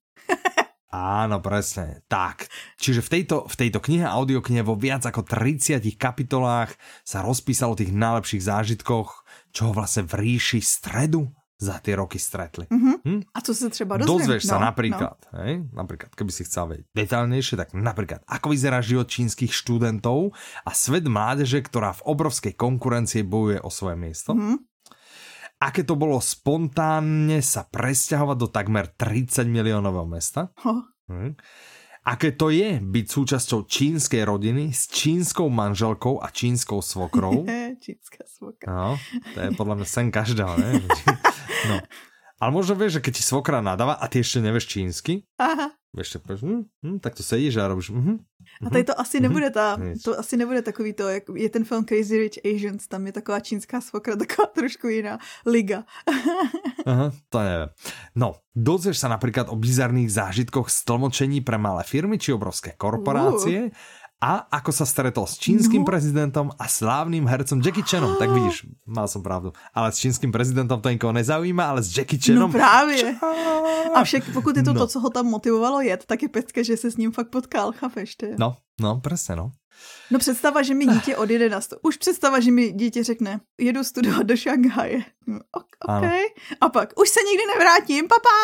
Áno, presne. Tak. Čiže v tejto, v tejto knihe, audioknihe vo viac ako 30 kapitolách sa rozpísalo o tých najlepších zážitkoch, čo ho vlastne v ríši stredu za tie roky stretli. Mm-hmm. Hm? A co sa třeba dozviem? Dozvieš no, sa napríklad, no. hej? napríklad, keby si chcel vedieť detailnejšie, tak napríklad, ako vyzerá život čínskych študentov a svet mládeže, ktorá v obrovskej konkurencii bojuje o svoje miesto. Mm-hmm aké to bolo spontánne sa presťahovať do takmer 30 miliónového mesta. Oh. Hm. Aké to je byť súčasťou čínskej rodiny s čínskou manželkou a čínskou svokrou. Čínska svokra. No, to je podľa mňa sen každého, ne? No. Ale možno vieš, že keď ti svokra nadáva a ty ešte nevieš čínsky, Aha. Víš, tak, hm, hm, tak to sedíš a robíš. Hm, a tady to asi hm, nebude ta, to asi nebude takový to, jak je ten film Crazy Rich Asians, tam je taková čínská svokra, taková trošku jiná liga. Aha, to nevím. No, dozvieš sa napríklad o bizarných zážitkoch z tlmočení pre malé firmy či obrovské korporácie. Uh a ako sa stretol s čínskym no. prezidentom a slávnym hercom Jackie Chanom. Tak vidíš, mal som pravdu. Ale s čínským prezidentom to nikoho nezaujíma, ale s Jackie Chanom... No právě. A však pokud je to no. to, co ho tam motivovalo jet, tak je pecka, že se s ním fakt potkal, chápeš? To No, no, přesně, no. No představa, že mi dítě odjede na sto. Už představa, že mi dítě řekne, jedu studovat do Šanghaje. OK. okay. A pak, už se nikdy nevrátím, papa.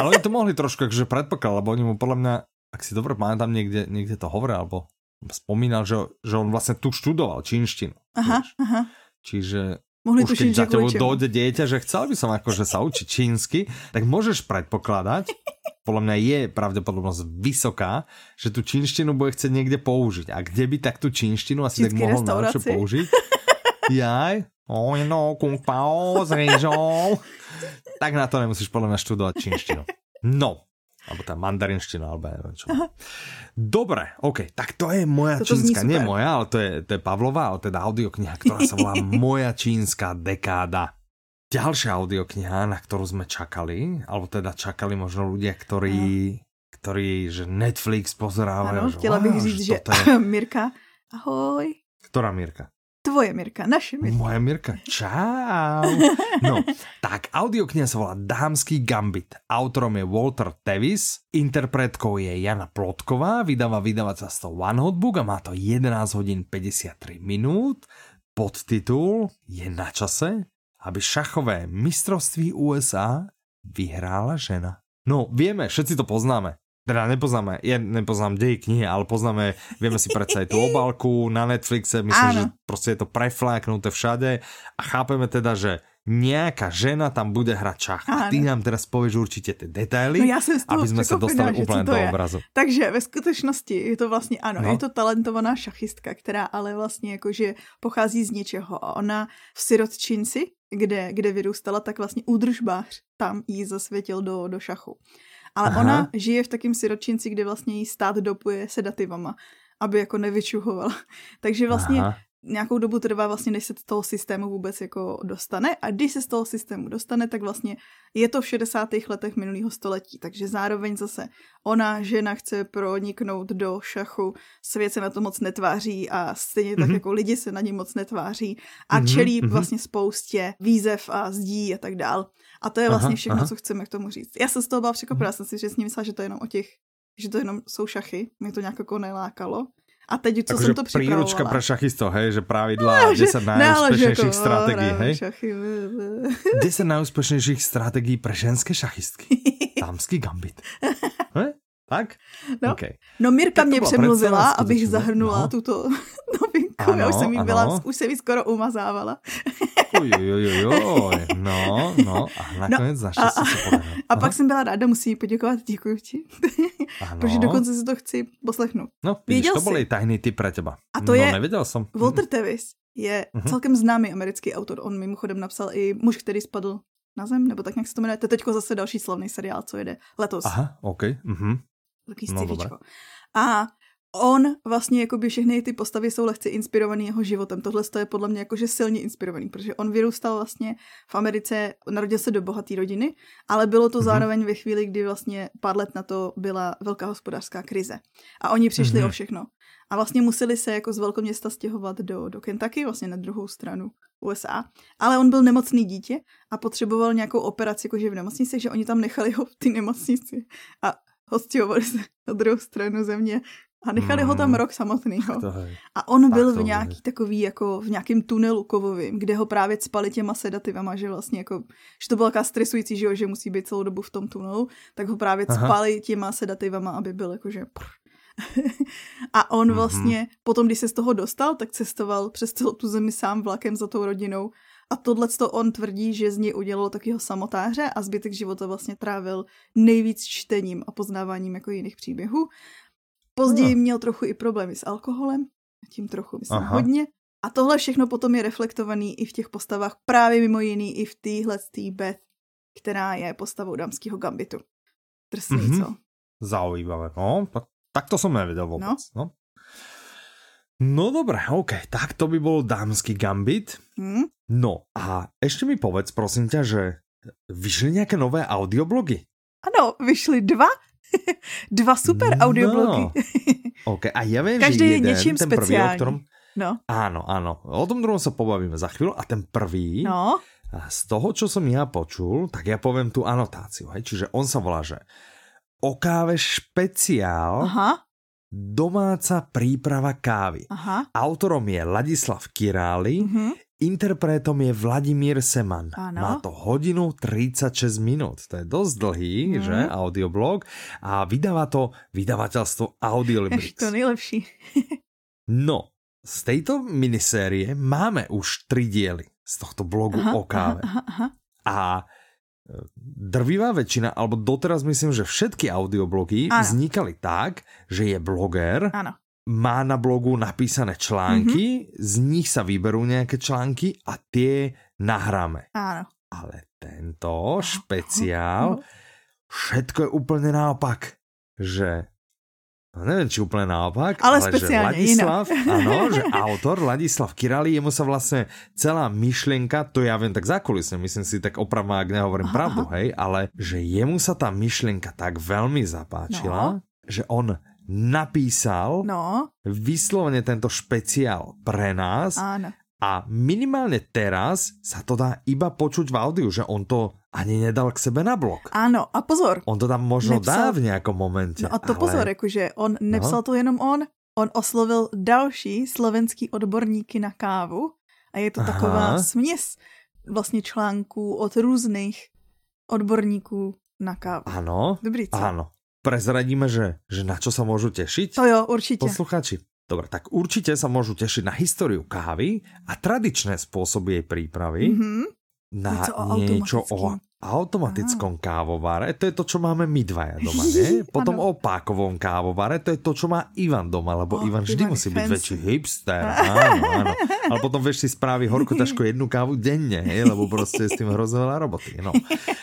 Ale oni to mohli trošku že predpokladať, lebo oni mu podľa mňa, ak si dobre pamätám, niekde, niekde to hovoril, alebo spomínal, že, že on vlastne tu študoval čínštinu. Aha, aha. Čiže Mohli už keď za tebou dojde dieťa, že chcel by som akože sa učiť čínsky, tak môžeš predpokladať, podľa mňa je pravdepodobnosť vysoká, že tu čínštinu bude chcieť niekde použiť. A kde by tak tu čínštinu asi Čínsky tak mohol najlepšie použiť? Jaj, oj no, kung pao, zrejžou. Tak na to nemusíš podľa mňa študovať čínštinu. No, alebo tá mandarinština, alebo ja neviem čo. Dobre, OK, tak to je moja Toto čínska, nie moja, ale to je, to je Pavlova, ale teda audiokniha, ktorá sa volá Moja čínska dekáda. Ďalšia audiokniha, na ktorú sme čakali, alebo teda čakali možno ľudia, ktorí, ktorí že Netflix pozerávajú. Ano, chtěla bych říct, že je... Mirka, ahoj. Ktorá Mirka? Tvoje Mirka, naše Mirka. Moja Mirka, čau. No, tak audiokniha sa volá Dámský gambit. Autorom je Walter Tevis, interpretkou je Jana Plotková, vydáva vydavateľstvo One Hotbook a má to 11 hodín 53 minút. Podtitul je na čase, aby šachové mistrovství USA vyhrála žena. No, vieme, všetci to poznáme. Teda nepoznáme, ja nepoznám dej knihy, ale poznáme, vieme si predsa aj tú obálku na Netflixe, myslím, Áno. že proste je to prefláknuté všade a chápeme teda, že nejaká žena tam bude hrať šach. A ty nám teraz povieš určitě ty detaily, no já jsem aby jsme se dostali úplně do obrazu. Takže ve skutečnosti je to vlastně, ano, no. je to talentovaná šachistka, která ale vlastně jakože pochází z něčeho a ona v sirotčinci, kde, kde vyrůstala, tak vlastně údržbář tam jí zasvětil do, do šachu. Ale Aha. ona žije v takém siročinci, kde vlastně jí stát dopuje sedativama, aby jako nevyčuhovala. Takže vlastně Aha. nějakou dobu trvá vlastně, než se z toho systému vůbec jako dostane a když se z toho systému dostane, tak vlastně je to v 60. letech minulého století, takže zároveň zase ona, žena chce proniknout do šachu, svět se na to moc netváří a stejně tak mm-hmm. jako lidi se na ně moc netváří a mm-hmm. čelí mm-hmm. vlastně spoustě výzev a zdí a tak dál. A to je vlastně aha, všechno, aha. co chceme k tomu říct. Já jsem z toho byla překvapená, mm-hmm. jsem si že s ním myslela, že to je jenom o těch, že to jenom jsou šachy, mě to nějak jako nelákalo. A teď, co jsem to připravovala. Príručka pre šachistov, hej, že pravidla no, 10 najúspešnejších jako, strategií, hej? Šachy, 10 najúspešnejších strategií pre ženské šachistky. Dámský gambit. He? Tak? No, okay. no Mirka mě přemluvila, abych zahrnula no. tuto Ano, Já už jsem jí byla, už se mi skoro umazávala. Ujojojoj, no, no, a nakonec no, a, a, se a pak jsem byla ráda, musím poděkovat, děkuji ti. Protože dokonce si to chci poslechnout. No, vidíš, to byl tajný tip pro teba. A to no, je, nevěděl jsem. Walter Tevis je uh-huh. celkem známý americký autor. On mimochodem napsal i Muž, který spadl na zem, nebo tak nějak se to jmenuje. To je teďko zase další slavný seriál, co jede letos. Aha, OK. Uh-huh. Taký no, A on vlastně jako by všechny ty postavy jsou lehce inspirovaný jeho životem. Tohle je podle mě jakože silně inspirovaný, protože on vyrůstal vlastně v Americe, narodil se do bohaté rodiny, ale bylo to mm-hmm. zároveň ve chvíli, kdy vlastně pár let na to byla velká hospodářská krize. A oni přišli mm-hmm. o všechno. A vlastně museli se jako z velkoměsta stěhovat do, do Kentucky, vlastně na druhou stranu USA. Ale on byl nemocný dítě a potřeboval nějakou operaci jakože v nemocnici, že oni tam nechali ho v ty nemocnici a hostěvali se na druhou stranu země a nechali hmm. ho tam hmm. rok samotného. A on byl v nějaký takový, jako v nějakém tunelu kovovým, kde ho právě spali těma sedativama, že vlastně jako, že to bylo taková stresující, že, jo, že musí být celou dobu v tom tunelu, tak ho právě Aha. spali těma sedativama, aby byl jakože a on mm-hmm. vlastně, potom když se z toho dostal, tak cestoval přes celou tu zemi sám vlakem za tou rodinou a tohle to on tvrdí, že z něj udělalo takového samotáře a zbytek života vlastně trávil nejvíc čtením a poznáváním jako jiných příběhů. Později no. měl trochu i problémy s alkoholem, tím trochu myslím Aha. hodně. A tohle všechno potom je reflektovaný i v těch postavách, právě mimo jiný i v téhle Beth, která je postavou dámského gambitu. Drsný, mm-hmm. co? Zaujímavé, no, tak, tak to som nevedel vôbec, no. no. No dobré, OK, tak to by bol dámsky gambit. Hmm? No a ešte mi povedz, prosím ťa, že vyšli nejaké nové audioblogy? Ano, vyšly dva. dva super no. audioblogy. OK, a ja viem, Každý že jeden, je něčím ten prvý, o ktorom... No. Áno, áno. O tom druhom sa pobavíme za chvíľu. A ten prvý, no. z toho, čo som ja počul, tak ja poviem tú anotáciu. Hej? Čiže on sa volá, že o káve špeciál Aha domáca príprava kávy. Aha. Autorom je Ladislav Király, uh-huh. Interpretom je Vladimír Seman. Ano. Má to hodinu 36 minút. To je dosť dlhý, uh-huh. že? Audioblog. A vydáva to vydavateľstvo Audiolibrix. to nejlepší. no, z tejto minisérie máme už tri diely z tohto blogu aha, o káve. Aha, aha. A drvivá väčšina, alebo doteraz myslím, že všetky audioblogy ano. vznikali tak, že je bloger, ano. Má na blogu napísané články, mm-hmm. z nich sa vyberú nejaké články a tie nahráme. Ano. Ale tento špeciál, všetko je úplne naopak. Že No neviem, či úplne naopak, ale, ale že Ladislav, áno, že autor Ladislav Kirali, jemu sa vlastne celá myšlienka, to ja viem tak zákulisne, myslím si tak opravdu, ak nehovorím aha, pravdu, hej, ale že jemu sa tá myšlienka tak veľmi zapáčila, no. že on napísal no. vyslovene tento špeciál pre nás Áno. a minimálne teraz sa to dá iba počuť v audiu, že on to ani nedal k sebe na blok. Ano, a pozor. On to tam možno nepsal... dá v nějakom momentě. No a to ale... pozor, jakože on nepsal no. to jenom on, on oslovil další slovenský odborníky na kávu a je to Aha. taková směs vlastně článků od různých odborníků na kávu. Ano, Dobrý, co? ano. Prezradíme, že, že na čo sa môžu tešiť? To jo, určitě. Posluchači. Dobre, tak určite sa môžu tešiť na históriu kávy a tradičné spôsoby jej prípravy. Mm -hmm na niečo o automatickom kávovare, to je to, čo máme my dvaja doma, nie? Potom o pákovom kávovare, to je to, čo má Ivan doma, lebo oh, Ivan vždy Ivan musí fancy. byť väčší hipster. Áno, áno. Ale potom vieš si spraví horko taško jednu kávu denne, hej? lebo proste s tým hrozne veľa roboty. No.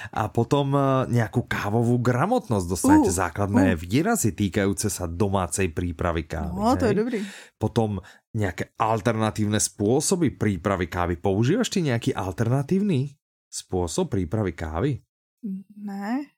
A potom uh, nejakú kávovú gramotnosť dostanete, uh, základné uh. výrazy týkajúce sa domácej prípravy kávy. No, to je dobrý. Potom nejaké alternatívne spôsoby prípravy kávy. Používaš ty nejaký alternatívny spôsob prípravy kávy? Ne.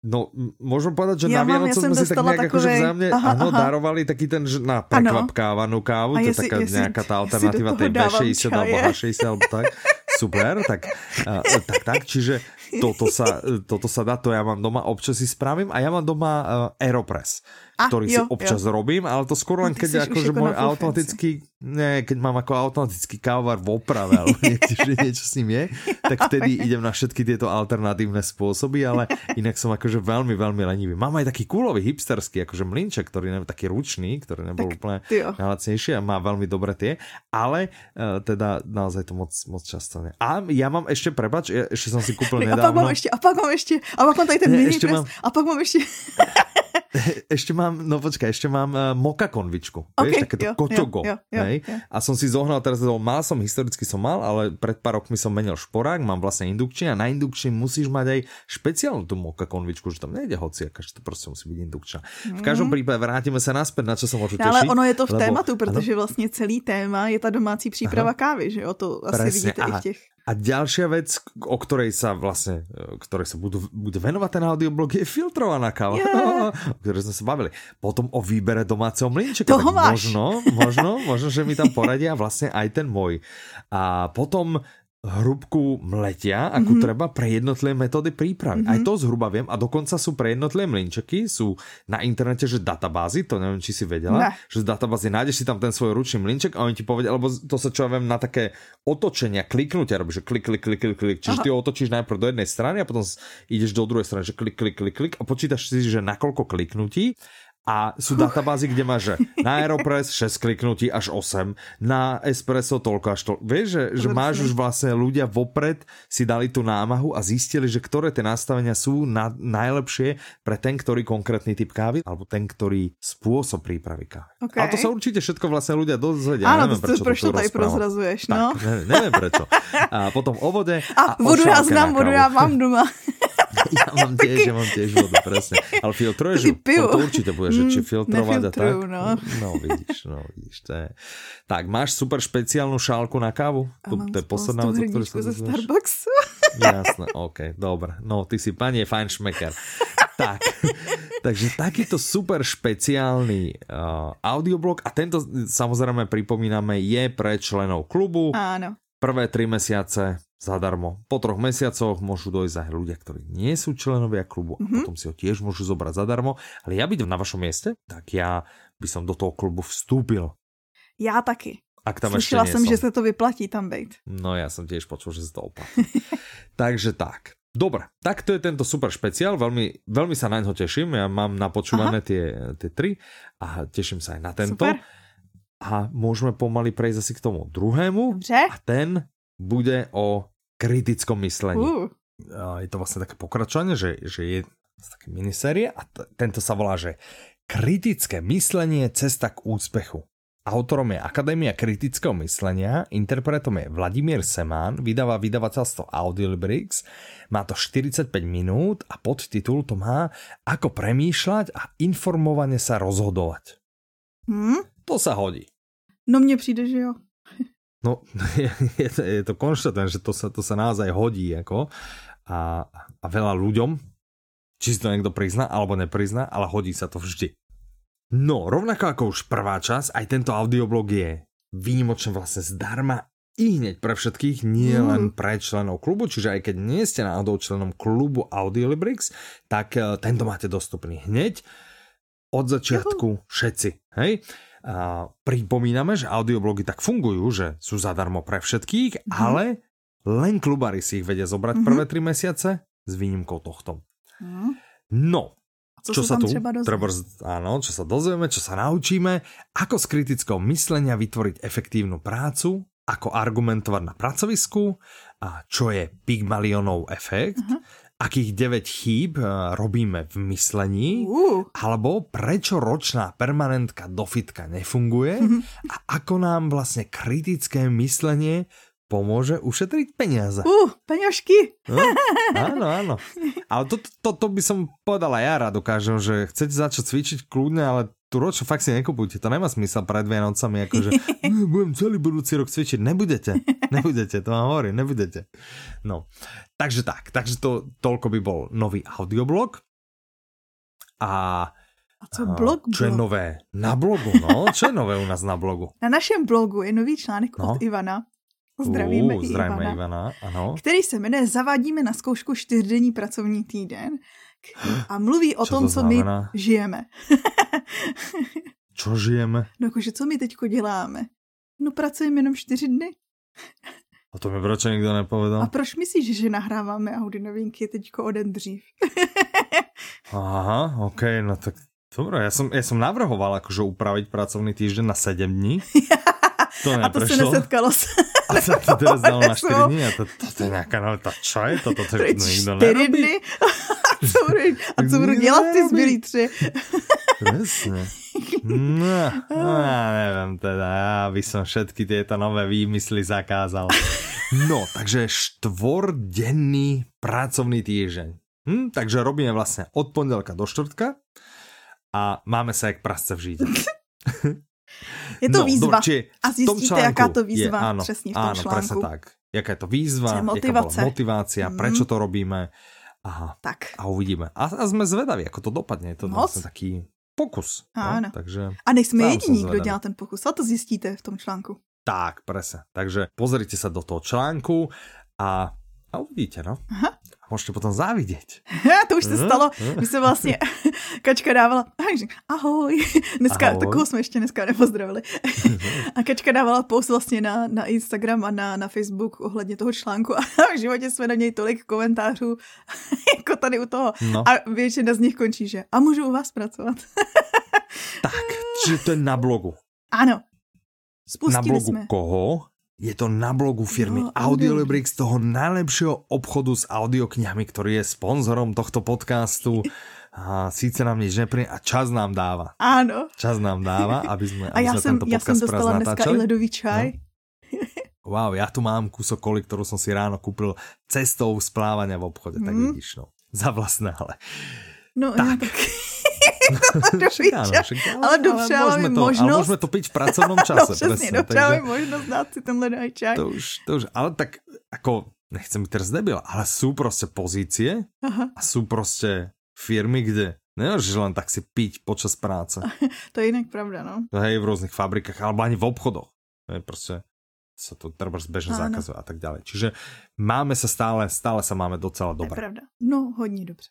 No, môžem povedať, že ja na Vianoce sme si tak nejak akože vzájomne aha, ano, aha. darovali taký ten na prekvapkávanú kávu, to je taká nejaká tá alternatíva tej B60 alebo H60 alebo tak. Super, tak, tak, tak, čiže toto sa, toto sa dá, to ja mám doma, občas si spravím a ja mám doma uh, Aeropress a, ktorý jo, si občas jo. robím, ale to skoro len keď akože môj automatický, ne, keď mám ako automatický kávar v oprave, alebo niečo, že niečo s ním je, tak vtedy idem na všetky tieto alternatívne spôsoby, ale inak som akože veľmi, veľmi lenivý. Mám aj taký kúlový hipsterský, akože mlinček, ktorý je taký ručný, ktorý nebol tak, úplne najlacnejší a má veľmi dobré tie, ale uh, teda naozaj to moc, moc často ne. A ja mám ešte, prebač, ja, ešte som si kúpil nedávno. A pak mám ešte, a pak mám ešte, a pak mám tady ten mini a pak mám ešte... ešte mám, no počkaj, ešte mám uh, moka konvičku. Okay, vieš, takéto jo, kočogo. Jo, jo, hej? Jo. A som si zohnal teraz, mal som, historicky som mal, ale pred pár rokmi som menil šporák, mám vlastne indukčný a na indukčný musíš mať aj špeciálnu tú moka konvičku, že tam nejde hociaka, že to proste musí byť indukčná. Mm. V každom mhm. prípade vrátime sa naspäť, na čo som môžu tešiť. Ale ono je to v lebo, tématu, protože ano? vlastně celý téma je ta domácí příprava Aha. kávy, že jo, to asi Presne, vidíte aha. i v těch a ďalšia vec, o ktorej sa vlastne, ktorej sa budú, bude venovať ten audioblog, je filtrovaná káva, yeah. o ktorej sme sa bavili. Potom o výbere domáceho mlinčeka. Toho máš. Možno, možno, možno, že mi tam poradia vlastne aj ten môj. A potom hrubku mletia, ako mm-hmm. treba pre jednotlivé metódy prípravy. Mm-hmm. Aj to zhruba viem a dokonca sú pre jednotlivé mlinčeky, sú na internete, že databázy, to neviem, či si vedela, ne. že z databázy nájdeš si tam ten svoj ručný mlinček a oni ti povedia, alebo to sa čo ja viem na také otočenia, kliknutia robíš, že klik, klik, klik, klik, klik. Čiže Aha. ty otočíš najprv do jednej strany a potom ideš do druhej strany, že klik, klik, klik, klik a počítaš si, že nakoľko kliknutí a sú databázy, kde máš že na Aeropress 6 kliknutí až 8, na Espresso toľko až toľko. Vieš, že, že máš už vlastne ľudia vopred si dali tú námahu a zistili, že ktoré tie nastavenia sú na, najlepšie pre ten, ktorý konkrétny typ kávy alebo ten, ktorý spôsob prípravy kávy. Okay. A to sa určite všetko vlastne ľudia dozvedia. Áno, neviem, prečo, prečo to tady prozrazuješ. No. Tak, neviem, neviem prečo. A potom o vode. A, a vodu ja znám, vodu ja mám doma. ja mám tiež, ja mám tiež vodu, presne. Ale filtruješ ju? To, to určite bude, že či mm, filtrovať a tak. No. no vidíš, no vidíš, to je. Tak, máš super špeciálnu šálku na kávu? To, to je posledná vec, ktorú sa ze Starbucksu. Jasné, ok, dobre. No, ty si pani fajn šmeker. tak, takže takýto super špeciálny uh, audioblog a tento samozrejme pripomíname je pre členov klubu. Áno. Prvé tri mesiace zadarmo. Po troch mesiacoch môžu dojsť aj ľudia, ktorí nie sú členovia klubu a mm-hmm. potom si ho tiež môžu zobrať zadarmo. Ale ja byť na vašom mieste, tak ja by som do toho klubu vstúpil. Já taky. Ak tam Slyšela jsem, som. že se to vyplatí tam být. No ja som tiež počul, že sa to oplatí. Takže tak. Dobre, tak to je tento super špeciál, veľmi, veľmi sa na ňo teším, ja mám napočúvané tie, tie tri a teším sa aj na tento. Super. A môžeme pomaly prejsť asi k tomu druhému. Dobře. A ten bude o kritickom myslení. Uh. Je to vlastne také pokračovanie, že, že je také minisérie a tento sa volá, že kritické myslenie cesta k úspechu. Autorom je Akadémia kritického myslenia, interpretom je Vladimír Semán, vydáva vydavateľstvo Audiolibrix, má to 45 minút a podtitul to má Ako premýšľať a informovane sa rozhodovať. Hmm? To sa hodí. No mne přijde, že jo. No, je, je, to, je to konštatované, že to sa, to sa naozaj hodí ako a, a veľa ľuďom, či si to niekto prizná alebo neprizná, ale hodí sa to vždy. No, rovnako ako už prvá časť, aj tento audioblog je výnimočne vlastne zdarma i hneď pre všetkých, nie mm. len pre členov klubu, čiže aj keď nie ste náhodou členom klubu Audiolibrix, tak uh, tento máte dostupný hneď od začiatku všetci, hej? A pripomíname, že audioblogy tak fungujú, že sú zadarmo pre všetkých, mm. ale len klubári si ich vedia zobrať mm-hmm. prvé tri mesiace s výnimkou tohto. Mm. No, co čo sa tu, treba, treba áno, čo sa dozvieme, čo sa naučíme, ako z kritického myslenia vytvoriť efektívnu prácu, ako argumentovať na pracovisku, a čo je Pygmalionov efekt, uh-huh akých 9 chýb eh, robíme v myslení, uh. alebo prečo ročná permanentka do fitka nefunguje uh-huh. a ako nám vlastne kritické myslenie pomôže ušetriť peniaze. Uh, peňažky. No, áno, áno. Ale to, to, to by som povedala ja rád dokážem, že chcete začať cvičiť kľudne, ale tu roču fakt si nekupujte, to nemá smysl pred Vianocami, akože budem celý budúci rok cvičiť, nebudete, nebudete, to vám hovorím, nebudete. No, takže tak, takže to, toľko by bol nový audioblog. A a co blog? Čo je nové? Na blogu, no? Čo je nové u nás na blogu? Na našem blogu je nový článek no? od Ivana. Zdravíme, uh, zdravíme Ivana, Ivana, ano. Který se jmenuje Zavádíme na zkoušku čtyřdenní pracovní týden a mluví o tom, co my žijeme. čo žijeme? No jakože co my teďko děláme? No pracujeme jenom čtyři dny. A to mi proč nikdo nepovedal? A proč myslíš, že nahráváme Audi novinky teďko o den dřív? Aha, ok, no tak Dobre, ja som, ja som navrhoval akože upraviť pracovný týždeň na 7 dní. To a to se nesetkalo se. A sa to teraz dalo na 4 dní a to, to, to je nejaká nová, čo je to? To, to nikto nerobí. dny? a co budu, a co budu dělat ty zbylí tři? Presne. No, no, ja neviem teda, ja by som všetky tieto nové výmysly zakázal. No, takže štvordenný pracovný týždeň. Hm, takže robíme vlastne od pondelka do štvrtka a máme se jak prasce v žíde. Je to no, výzva. Či a zjistíte, jaká to výzva je, áno, přesně v tom áno, článku. tak. Jaká je to výzva, jaká bola motivácia, mm. prečo to robíme. Aha. Tak. A uvidíme. A, a jsme zvedaví, jako to dopadne. Je to vlastně taký pokus. No, áno. No, takže a nejsme jediní, kdo dělá ten pokus. A to zjistíte v tom článku. Tak, presne. Takže pozrite sa do toho článku a, a uvidíte, no. Aha můžete potom závidět. to už se stalo, My se vlastně Kačka dávala, ahoj, dneska, ahoj. takovou jsme ještě dneska nepozdravili. a Kačka dávala post vlastně na, na Instagram a na, na Facebook ohledně toho článku a v životě jsme na něj tolik komentářů, jako tady u toho. No. A většina z nich končí, že a můžu u vás pracovat. tak, čiže to je na blogu. Ano. Spustili na blogu jsme. koho? Je to na blogu firmy no, Audiolibrix, toho najlepšieho obchodu s audioknihami, ktorý je sponzorom tohto podcastu. A síce nám nič nepríde a čas nám dáva. Áno. Čas nám dáva, aby sme, aby a ja sme som, tento podcast ja som dostala dneska i ledový čaj. No. Wow, ja tu mám kúsok koli, ktorú som si ráno kúpil cestou splávania v obchode, mm. tak mhm. vidíš, no. Za vlastné, ale... No, tak. Ja, tak áno, však, ale, ale dopřáváme to, možnost. Ale môžeme to piť v pracovnom no, čase. no přesně, dopřáváme možnost dát si tenhle čaj. To už, to už, ale tak ako, nechcem byť teraz debil, ale sú prostě pozície Aha. a sú prostě firmy, kde Nemôžeš len tak si piť počas práce. to je jinak pravda, no. Hej, v rôznych fabrikách, alebo ani v obchodoch. Hej, prostě sa to treba bežne zákazuje a tak ďalej. Čiže máme sa stále, stále sa máme docela dobre. To je pravda. No, hodně dobře.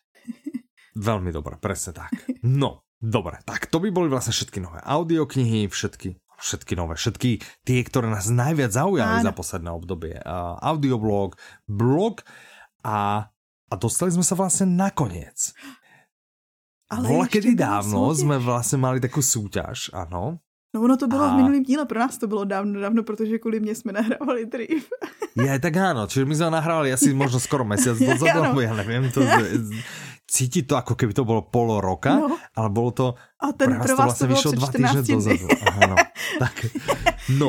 Veľmi dobré, presne tak. No, dobre, tak to by boli vlastne všetky nové audioknihy, všetky všetky nové, všetky tie, ktoré nás najviac zaujali Áno. za posledné obdobie. Uh, audioblog, blog a, a dostali sme sa vlastne nakoniec. Ale Bola kedy dávno súťaž. sme vlastne mali takú súťaž, ano. No ono to bylo a... v minulém díle, pro nás to bylo dávno, dávno, protože kvůli mě jsme nahrávali dřív. Je, tak áno, čiže my sme nahrávali asi možno skoro mesiac dozadu, ja neviem, to, cítiť to, ako keby to bolo polo roka, no. ale bolo to... A ten pre vás to, vlastne vyšlo dva týždne dozadu. Aha, no. tak. no,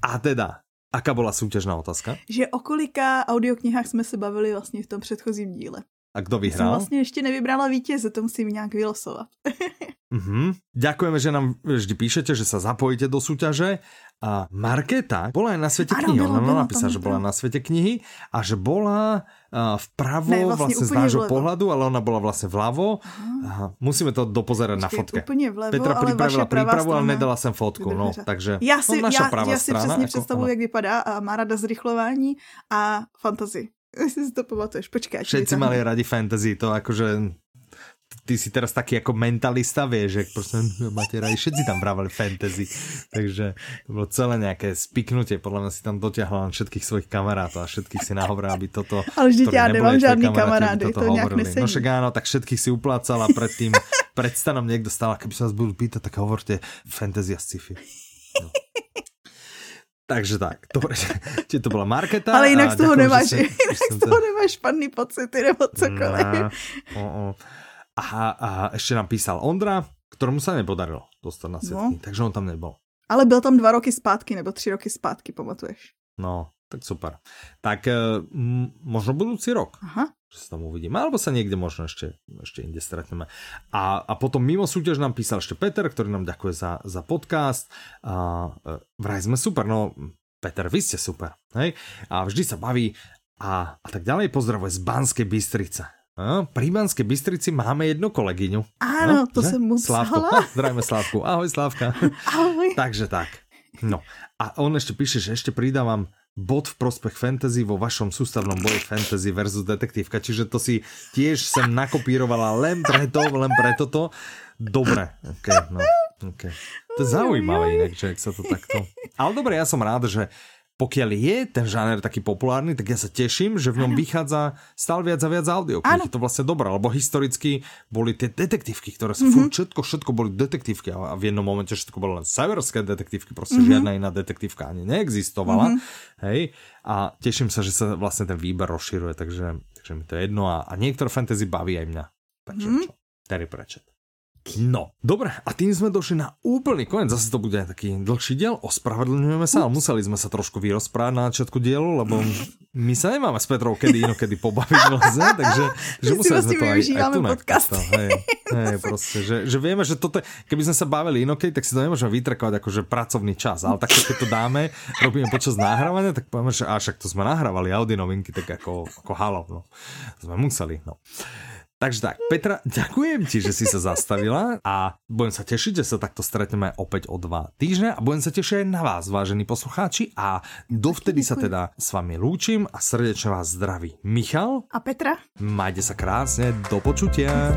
a teda, aká bola súťažná otázka? Že o kolika audioknihách jsme se bavili vlastně v tom předchozím díle. A kdo vyhrál? Jsem vlastně ještě nevybrala vítěze, to musím nějak vylosovat. Uh-huh. Ďakujeme, že nám vždy píšete, že sa zapojíte do súťaže. A Marketa bola aj na svete knihy. Ona napísala, že bola na svete knihy a že bola uh, vpravo ne, vlastne, vlastne z nášho vlevo. pohľadu, ale ona bola vlastne vľavo. Aha. Musíme to dopozerať na fotke. Vlevo, Petra pripravila prípravu, ale nedala sem fotku. No, takže já si, no, naša já, já si přesně jako, představuji, jak vypadá a má rada zrychlování a fantasy. Si to pamatuješ, počkej. Všetci mali radi fantasy, to akože ty si teraz taký jako mentalista, vieš, že prostě máte radi, všetci tam brávali fantasy, takže to bylo celé nějaké spiknutie, podle mě si tam dotiahla len všetkých svojich kamarátov a všetkých si nahovorila, aby toto, Ale vždyť já nemám žádný kamarády, to, to nějak nesedí. No však áno, tak všetkých si uplácala predtým, pred stanom niekto stál, keby sa vás budú pýtať, tak hovorte fantasy a sci-fi. No. Takže tak, dobre, či to byla Marketa. Ale jinak z toho nemáš, jinak z toho nemáš špatný pocity nebo cokoliv. No, oh, oh. A, a ešte nám písal Ondra, ktorému sa nepodarilo dostať na světky, no. takže on tam nebol. Ale byl tam dva roky zpátky, nebo tři roky zpátky, pamatuješ? No, tak super. Tak m- možno budúci rok. Aha. Že sa tam uvidíme. Alebo sa niekde možno ešte, ešte inde stretneme. A, a potom mimo súťaž nám písal ešte Peter, ktorý nám ďakuje za, za podcast. A, e, vraj sme super. No, Peter, vy ste super. Hej? A vždy sa baví a, a tak ďalej. Pozdravuje z Banskej Bystrice. A, pri Banskej Bystrici máme jednu kolegyňu. Áno, to že? som musela. Slávku. Zdravíme Slávku. Ahoj Slávka. Ahoj. Takže tak. No. A on ešte píše, že ešte pridávam bod v prospech fantasy vo vašom sústavnom boji fantasy versus detektívka, čiže to si tiež sem nakopírovala len preto, len preto to. Dobre, okay, no, okay. To je zaujímavé inak, že sa to takto... Ale dobre, ja som rád, že pokiaľ je ten žáner taký populárny, tak ja sa teším, že v ňom vychádza stále viac a viac audio. Je to vlastne dobré, lebo historicky boli tie detektívky, ktoré sa mm-hmm. všetko, všetko boli detektívky a v jednom momente všetko bolo len severské detektívky, proste mm-hmm. žiadna iná detektívka ani neexistovala. Mm-hmm. Hej, a teším sa, že sa vlastne ten výber rozširuje, takže, takže mi to je jedno a, a niektoré fantasy baví aj mňa. Takže mm-hmm. čo? Terry Pratchett. No, dobre, a tým sme došli na úplný koniec. Zase to bude taký dlhší diel. Ospravedlňujeme sa, ale museli sme sa trošku vyrozprávať na začiatku dielu, lebo my sa nemáme s Petrou kedy inokedy pobaviť vlastne, takže že museli sme to aj, aj tu podcast. Hej, hej, proste, že, že vieme, že toto, keby sme sa bavili inokedy, tak si to nemôžeme vytrakovať akože pracovný čas, ale takto keď to dáme, robíme počas nahrávania, tak povieme, že a však to sme nahrávali Audi novinky, tak ako, ako halo, no. Sme museli, no. Takže tak, Petra, ďakujem ti, že si sa zastavila a budem sa tešiť, že sa takto stretneme opäť o dva týždne a budem sa tešiť aj na vás, vážení poslucháči a dovtedy sa teda s vami lúčim a srdečne vás zdraví Michal a Petra. Majte sa krásne, do počutia.